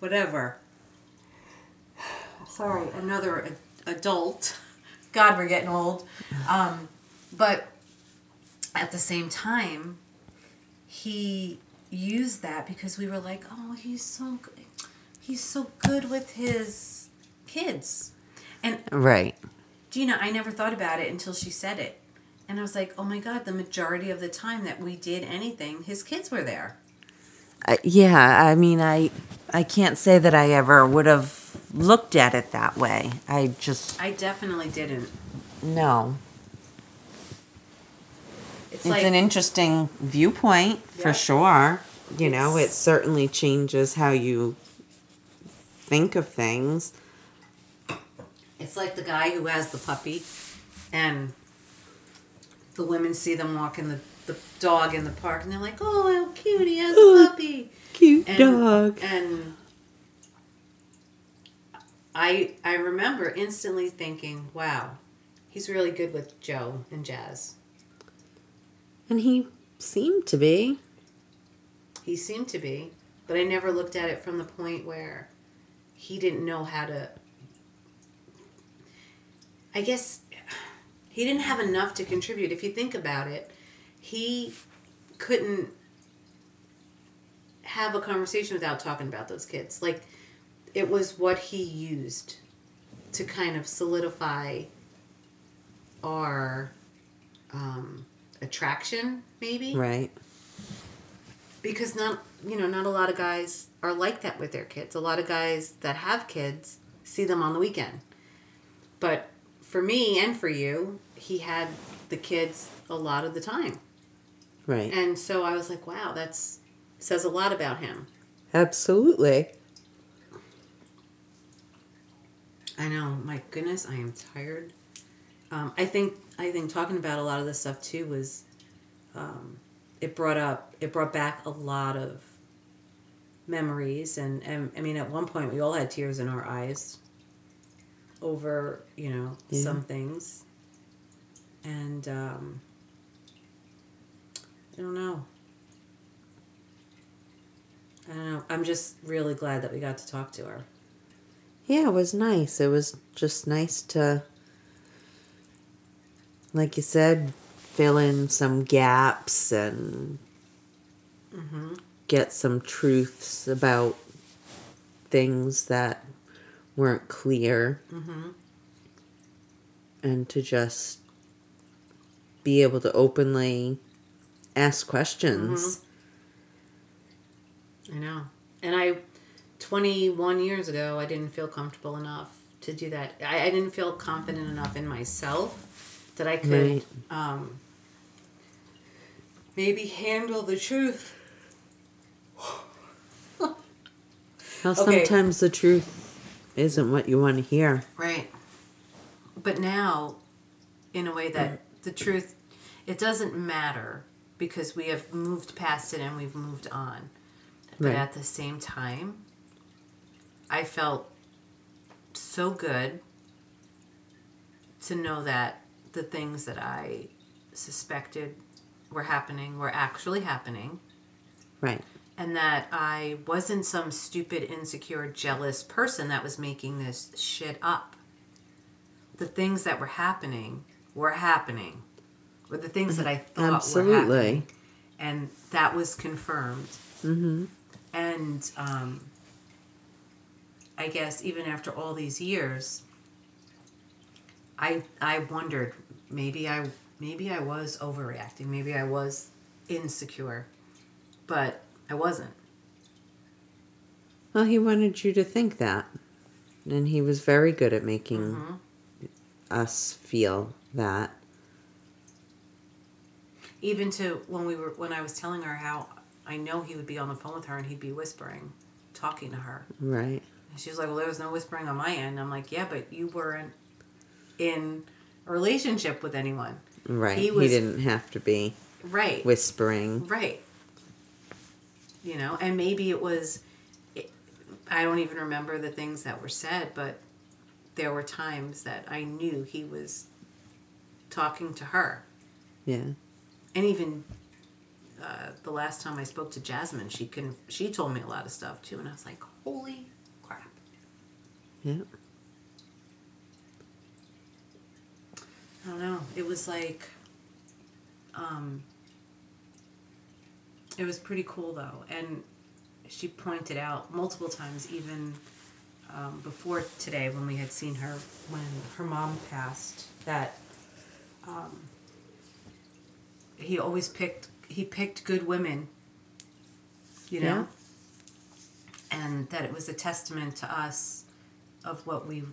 whatever. Sorry another ad- adult. God we're getting old. Um, but at the same time, he used that because we were like, "Oh, he's so good. he's so good with his kids." And right. Gina, I never thought about it until she said it. And I was like, "Oh my god, the majority of the time that we did anything, his kids were there." Uh, yeah, I mean, I I can't say that I ever would have looked at it that way. I just I definitely didn't. no. It's, It's like an interesting viewpoint for sure. You know, it certainly changes how you think of things. It's like the guy who has the puppy, and the women see them walking the, the dog in the park, and they're like, "Oh, how cute! He has a puppy." Cute And, dog. And I I remember instantly thinking, "Wow, he's really good with Joe and Jazz." And he seemed to be. He seemed to be, but I never looked at it from the point where he didn't know how to. I guess he didn't have enough to contribute. If you think about it, he couldn't have a conversation without talking about those kids. Like, it was what he used to kind of solidify our um, attraction, maybe? Right. because not you know not a lot of guys are like that with their kids. A lot of guys that have kids see them on the weekend. But for me and for you he had the kids a lot of the time. Right. and so i was like wow that's says a lot about him. Absolutely. i know. My goodness i am tired. Um, i think i think talking about a lot of this stuff too was um, it brought up it brought back a lot of memories. And, and i mean at one point we all had tears in our eyes over you know Yeah. some things. And um i don't know. I don't know. I'm just really glad that we got to talk to her. Yeah, it was nice. It was just nice to, like you said, fill in some gaps and get some truths about things that weren't clear. And to just be able to openly ask questions. Mm-hmm. i know and i 21 years ago i didn't feel comfortable enough to do that i, I didn't feel confident enough in myself that i could Right. um maybe handle the truth How Okay. sometimes the truth isn't what you want to hear. Right. But now, in a way that the truth, it doesn't matter because we have moved past it and we've moved on. But Right. at the same time, I felt so good to know that the things that I suspected were happening were actually happening Right. and that I wasn't some stupid, insecure, jealous person that was making this shit up. The things that were happening were happening, were the things that I thought were Absolutely. and that was confirmed. Mm-hmm. And um, I guess even after all these years, I I wondered maybe I maybe I was overreacting, maybe I was insecure, but I wasn't. Well, he wanted you to think that. And he was very good at making mm-hmm. us feel that. Even to when we were when I was telling her how I know he would be on the phone with her and he'd be whispering, talking to her. Right. And she was like, "Well, there was no whispering on my end." I'm like, "Yeah, but you weren't in relationship with anyone, Right. He He, didn't have to be right? whispering. Right. You know, and maybe it was. It, I don't even remember the things that were said, but there were times that I knew he was talking to her. Yeah. and even uh, the last time I spoke to Jasmine, she can she told me a lot of stuff too, and I was like, "Holy crap!" Yeah. I don't know. It was like, um, it was pretty cool though, and she pointed out multiple times, even um, before today, when we had seen her when her mom passed, that um, he always picked he picked good women. You know. And that it was a testament to us of what we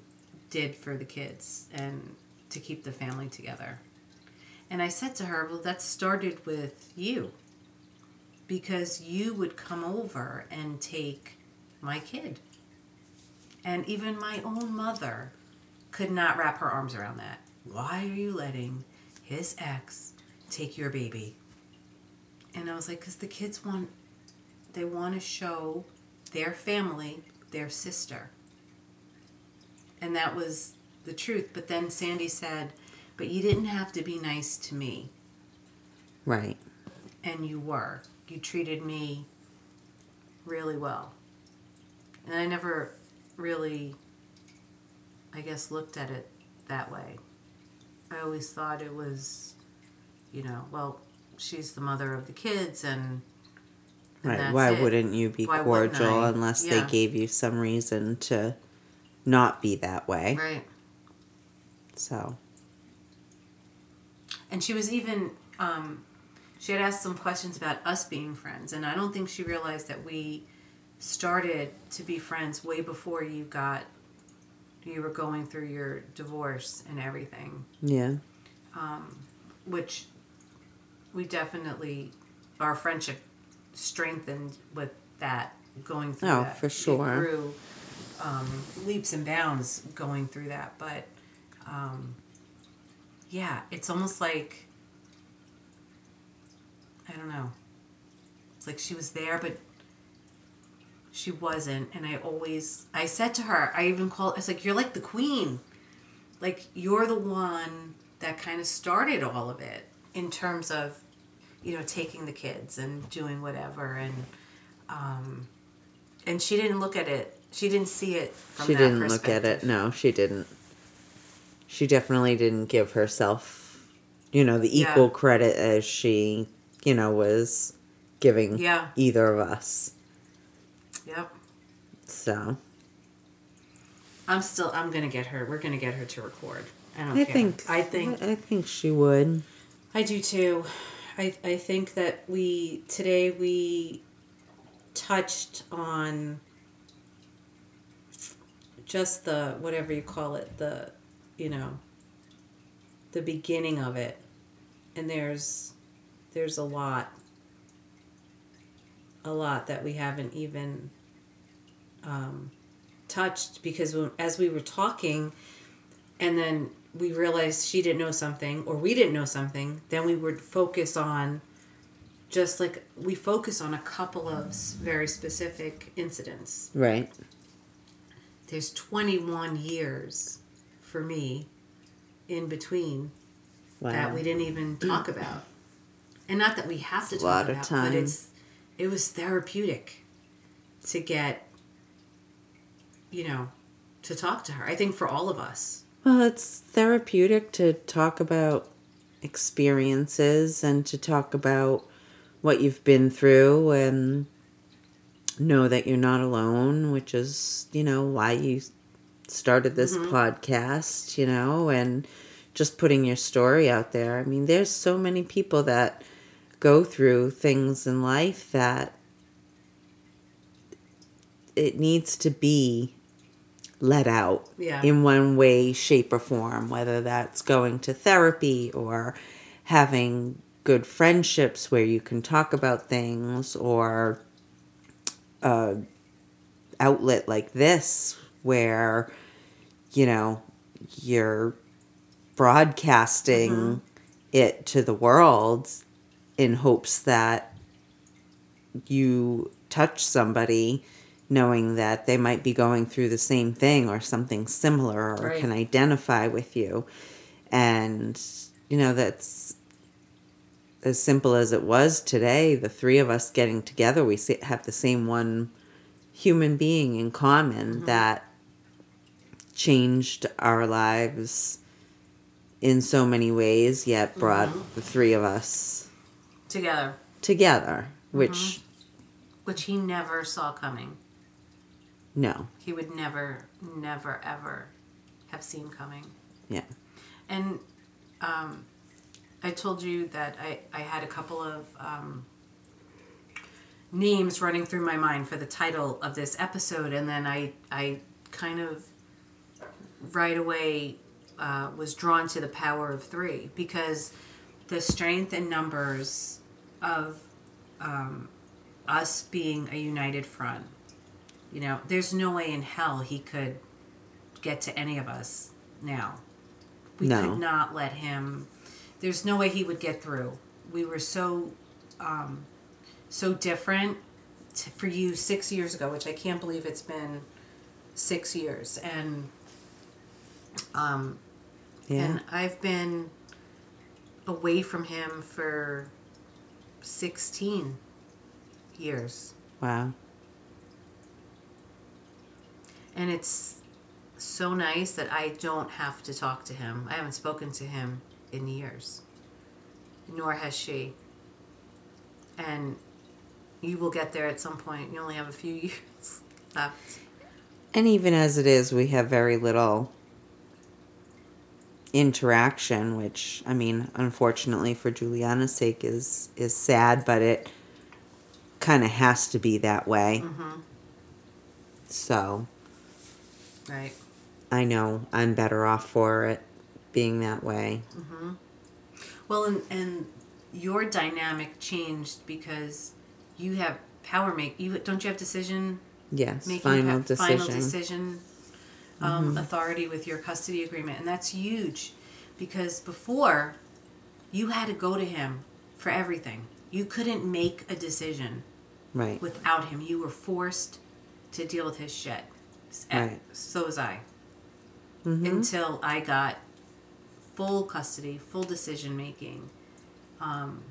did for the kids and to keep the family together. And I said to her, Well, that started with you because you would come over and take my kid. And even my own mother could not wrap her arms around that. Why are you letting his ex take your baby? And I was like, Because the kids want, they want to show their family their sister. And that was the truth. But then Sandee said, But you didn't have to be nice to me. Right. And you were. You treated me really well. And I never really, I guess, looked at it that way. I always thought it was, you know, well, she's the mother of the kids and. and Right. Why it. wouldn't you be Why cordial unless Yeah. they gave you some reason to not be that way? Right. So, And she was even, um, she had asked some questions about us being friends, and I don't think she realized that we started to be friends way before you got, you were going through your divorce and everything, yeah. which we definitely, our friendship strengthened with that going through Oh, that. for sure. It grew um, leaps and bounds going through that, but um, yeah, it's almost like I don't know. It's like she was there, but she wasn't. And I always, I said to her, I even called. It's like, "You're like the queen. like you're the one that kind of started all of it in terms of you know taking the kids and doing whatever and um and she didn't look at it she didn't see it from she didn't look at it. No, she didn't. She definitely didn't give herself, you know, the Yeah. equal credit as she, you know, was giving Yeah. either of us. yep So i'm still i'm gonna get her we're gonna get her to record i don't I care think i think I think she would. I do too. I I think that we today we touched on just the whatever you call it, the you know the beginning of it. And there's there's a lot a lot that we haven't even um, touched because when, as we were talking and then we realized she didn't know something or we didn't know something, then we would focus on just like we focus on a couple of very specific incidents. Right. There's 21 years for me in between Wow. that we didn't even talk about. And not that we have to It's talk about, but it's it was therapeutic to get you know, to talk to her. I think for all of us. Well, it's therapeutic to talk about experiences and to talk about what you've been through and know that you're not alone, which is, you know, why you started this mm-hmm. podcast, you know, and just putting your story out there. I mean, there's so many people that go through things in life that it needs to be let out Yeah. in one way, shape, or form, whether that's going to therapy or having good friendships where you can talk about things or a outlet like this where you know you're broadcasting mm-hmm. it to the world in hopes that you touch somebody knowing that they might be going through the same thing or something similar or Right. can identify with you. And you know that's as simple as it was today. The three of us getting together we have the same one human being in common mm-hmm. that changed our lives in so many ways yet brought the three of us Together. together which Which he never saw coming. no He would never, never, ever have seen coming. yeah And um, I told you that I, I had a couple of um, names running through my mind for the title of this episode, and then I, I kind of right away uh, was drawn to the power of three because the strength and numbers of um, us being a united front. You know, there's no way in hell he could get to any of us now. We No. could not let him. There's no way he would get through. We were so, um, so different t- for you six years ago, which I can't believe it's been six years, and um, yeah and I've been away from him for sixteen years. wow And it's so nice that I don't have to talk to him. I haven't spoken to him in years, nor has she. And you will get there at some point. You only have a few years left. And even as it is, we have very little interaction, which I mean, unfortunately for Juliana's sake is is sad, but it kind of has to be that way. Mm-hmm. So, Right. I know I'm better off for it being that way. Mm-hmm. Well, and, and your dynamic changed because you have power make. You don't you have decision Yes, making final decision. final decision um, authority with your custody agreement, and that's huge because before you had to go to him for everything. You couldn't make a decision Right. without him. You were forced to deal with his shit. Eh, Right. So was I. until I got full custody, full decision making. Um,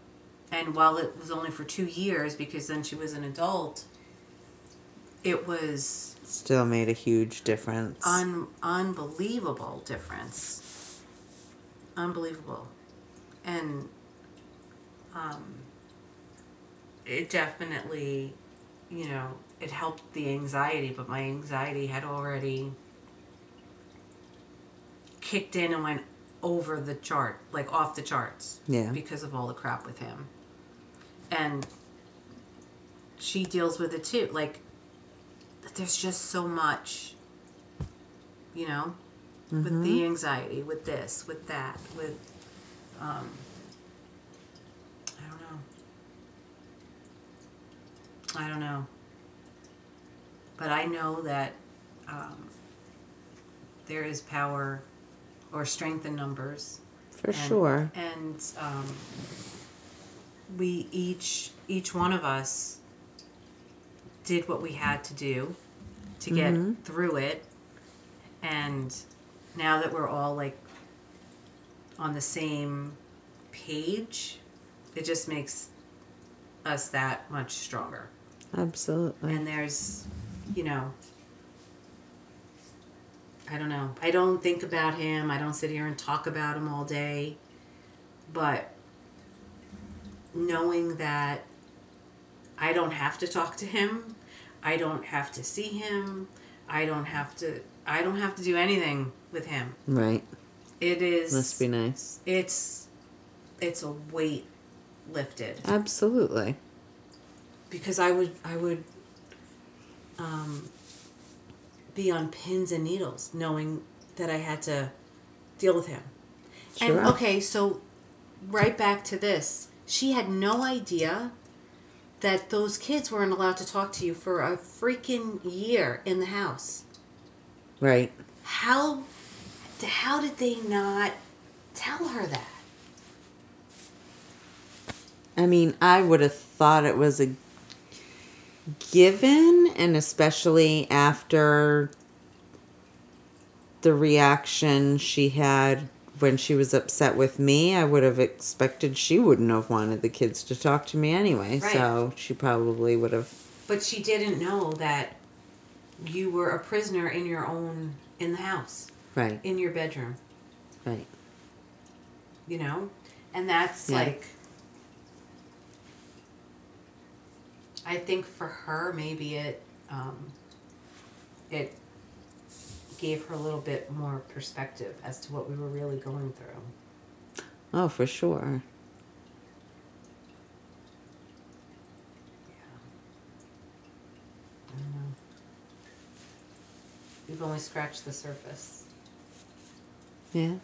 and while it was only for two years, because then she was an adult, it was Still made a huge difference. un- unbelievable difference. Unbelievable. And um, it definitely, you know, it helped the anxiety, but my anxiety had already kicked in and went over the chart, like off the charts. Yeah. Because of all the crap with him. And she deals with it too. Like, there's just so much, you know, with the anxiety, with this, with that, with, um, I don't know. I don't know. But I know that um, there is power or strength in numbers. For And- sure. And um, we each each one of us did what we had to do to get mm-hmm. through it. And now that we're all like on the same page, it just makes us that much stronger. Absolutely. And there's, you know, I don't know. I don't think about him. I don't sit here and talk about him all day. But knowing that I don't have to talk to him, I don't have to see him, I don't have to I don't have to do anything with him. Right. It is Must be nice. it's it's a weight lifted Absolutely. because I would I would um, be on pins and needles knowing that I had to deal with him. Sure. And okay, so right back to this. She had no idea that those kids weren't allowed to talk to you for a freaking year in the house. Right. How how did they not tell her that? I mean, I would have thought it was a given, and especially after the reaction she had when she was upset with me, I would have expected she wouldn't have wanted the kids to talk to me anyway. Right. So she probably would have. But she didn't know that you were a prisoner in your own in the house, Right. in your bedroom. Right. you know and that's Yeah. like i think for her maybe it um it gave her a little bit more perspective as to what we were really going through Oh, for sure. i don't know we've only scratched the surface Yeah.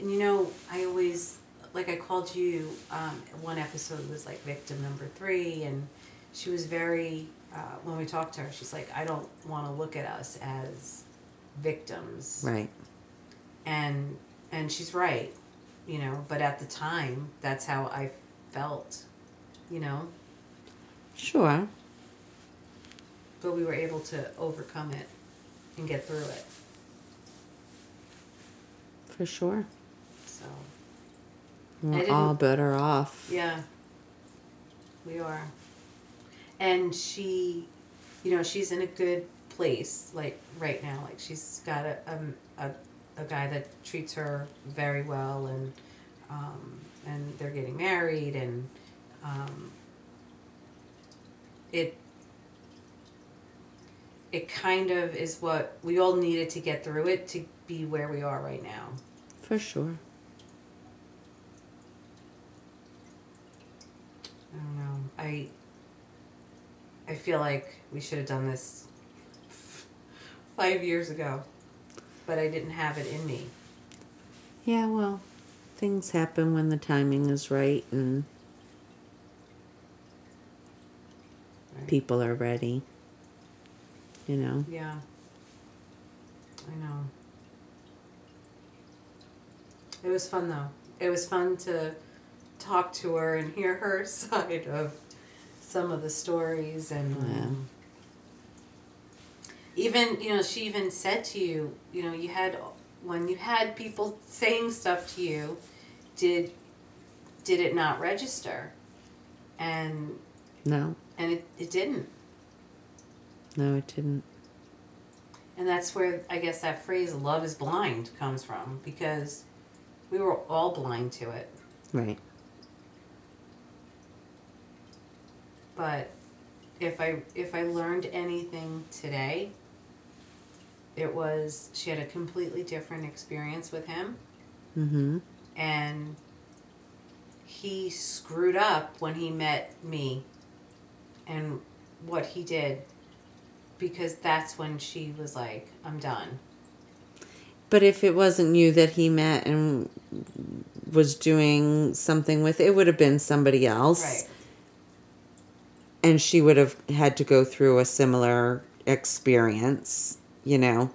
And you know, I always like I called you. Um, one episode was like victim number three, and she was very. Uh, when we talked to her, she's like, I don't want to look at us as victims, Right. and and she's right, you know. But at the time, that's how I felt, you know. Sure. But we were able to overcome it and get through it. For sure. So We're all better off. Yeah. We are. And she, you know, she's in a good place, like right now. Like she's got a um, a, a guy that treats her very well, and um, and they're getting married, and um, it it kind of is what we all needed to get through it to be where we are right now. For sure. I don't know. I I feel like we should have done this five years ago, but I didn't have it in me. Yeah, well, things happen when the timing is right and Right? people are ready. You know? Yeah. I know. It was fun though. It was fun to talk to her and hear her side of some of the stories and um, even you know she even said to you you know you had when you had people saying stuff to you did did it not register? And No, and it, it didn't. No, it didn't. and that's where i guess that phrase love is blind comes from because we were all blind to it. Right. But if i if i learned anything today it was she had a completely different experience with him Mm-hmm. and he screwed up when he met me and what he did because that's when she was like i'm done But if it wasn't you that he met and was doing something with, it would have been somebody else. right And she would have had to go through a similar experience, you know.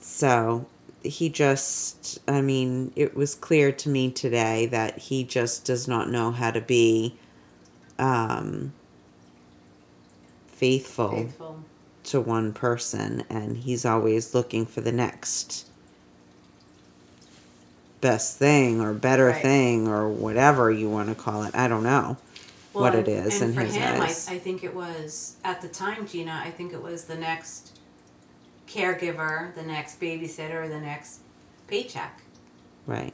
So he just, I mean, it was clear to me today that he just does not know how to be um, faithful. faithful to one person and he's always looking for the next best thing or better Right. thing or whatever you want to call it. I don't know what it is and in for his him eyes. I, I think it was at the time gina i think it was the next caregiver the next babysitter the next paycheck right.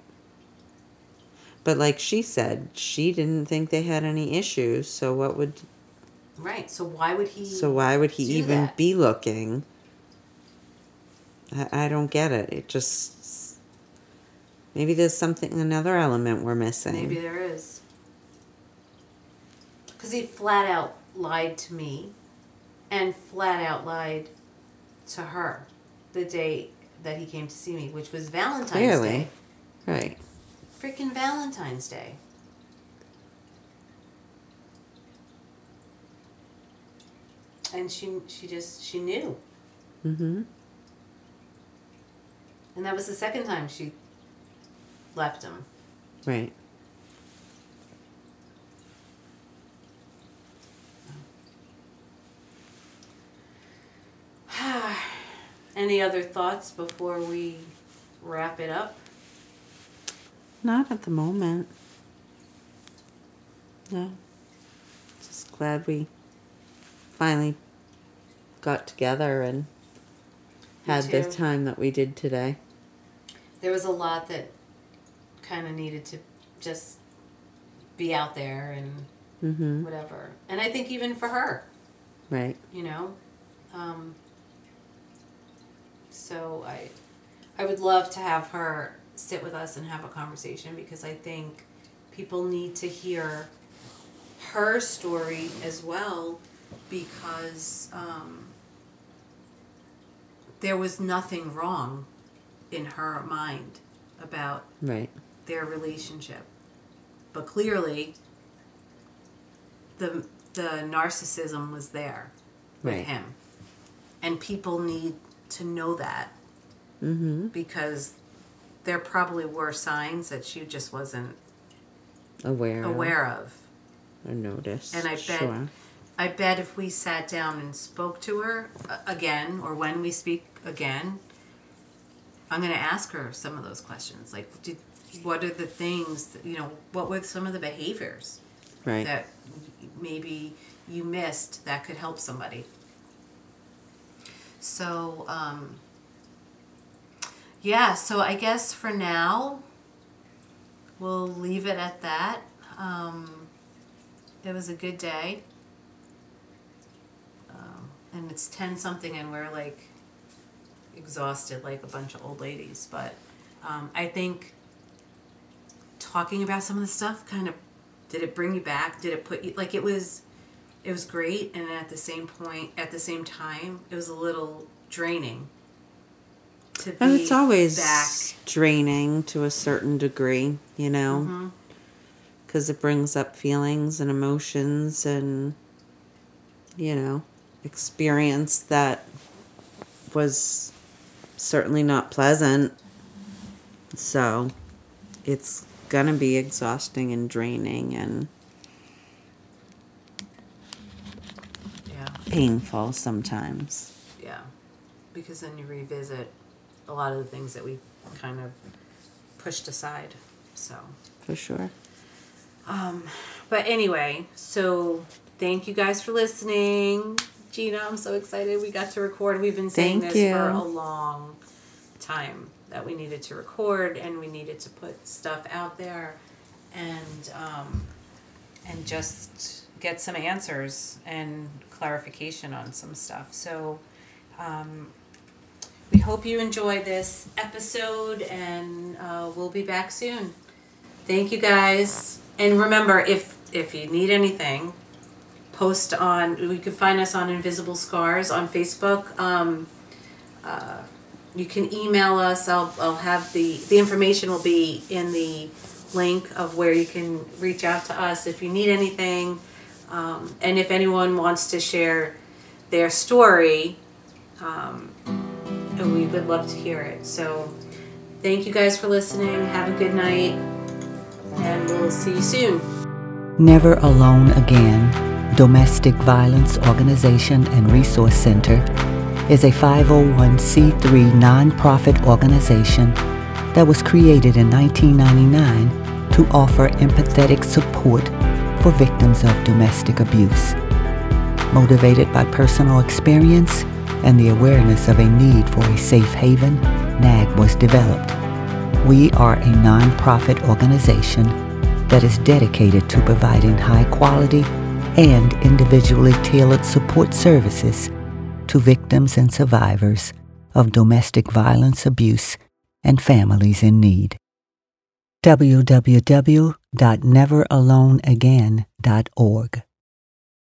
But like she said, she didn't think they had any issues, so what would right so why would he so why would he even that? be looking? I, I don't get it. It just maybe there's something another element we're missing. Maybe there is. Because he flat out lied to me and flat out lied to her the day that he came to see me, which was Valentine's Clearly. Day. Right. Freaking Valentine's Day. And she she just she knew. Mm-hmm. And that was the second time she left him. Right. Any other thoughts before we wrap it up? Not at the moment. No. Just glad we finally got together and had the too. time that we did today. There was a lot that kind of needed to just be out there and Mm-hmm. whatever. And I think even for her, Right. you know. Um, so I, I would love to have her sit with us and have a conversation because I think people need to hear her story as well because um, there was nothing wrong in her mind about Right. their relationship. But clearly the the narcissism was there with Right. him. And people need to know that Mm-hmm. because there probably were signs that she just wasn't Aware. of aware of. Or noticed. And I bet Sure. I bet if we sat down and spoke to her uh, again or when we speak again, I'm going to ask her some of those questions. Like did, what are the things, that, you know, what were some of the behaviors Right. that maybe you missed that could help somebody. So, um, yeah, so I guess for now, we'll leave it at that. Um, it was a good day. Um, and it's 10 something, and we're like exhausted like a bunch of old ladies. But um, I think talking about some of the stuff kind of did it bring you back did it put you like it was it was great and at the same point at the same time it was a little draining to oh, be And it's always back. draining to a certain degree, you know, mm-hmm. because it brings up feelings and emotions and, you know, experience that was certainly not pleasant. So it's going to be exhausting and draining and yeah painful sometimes. Yeah, because then you revisit a lot of the things that we kind of pushed aside. So, For sure. Um, but anyway, so thank you guys for listening. Gina, I'm so excited we got to record. We've been saying Thank this for a long time that we needed to record and we needed to put stuff out there and um, and just get some answers and clarification on some stuff. So um, we hope you enjoy this episode and uh, we'll be back soon. Thank you guys. And remember if if you need anything, post on you can find us on Invisible Scars on Facebook. Um, uh, you can email us. I'll I'll have the the information will be in the link of where you can reach out to us if you need anything. Um, and if anyone wants to share their story, um, we would love to hear it. So, thank you guys for listening. Have a good night, and we'll see you soon. Never Alone Again Domestic Violence Organization and Resource Center is a 501c3 nonprofit organization that was created in 1999 to offer empathetic support for victims of domestic abuse. Motivated by personal experience and the awareness of a need for a safe haven, NAG was developed. We are a nonprofit organization that is dedicated to providing high quality and individually tailored support services to victims and survivors of domestic violence abuse and families in need. www.neveraloneagain.org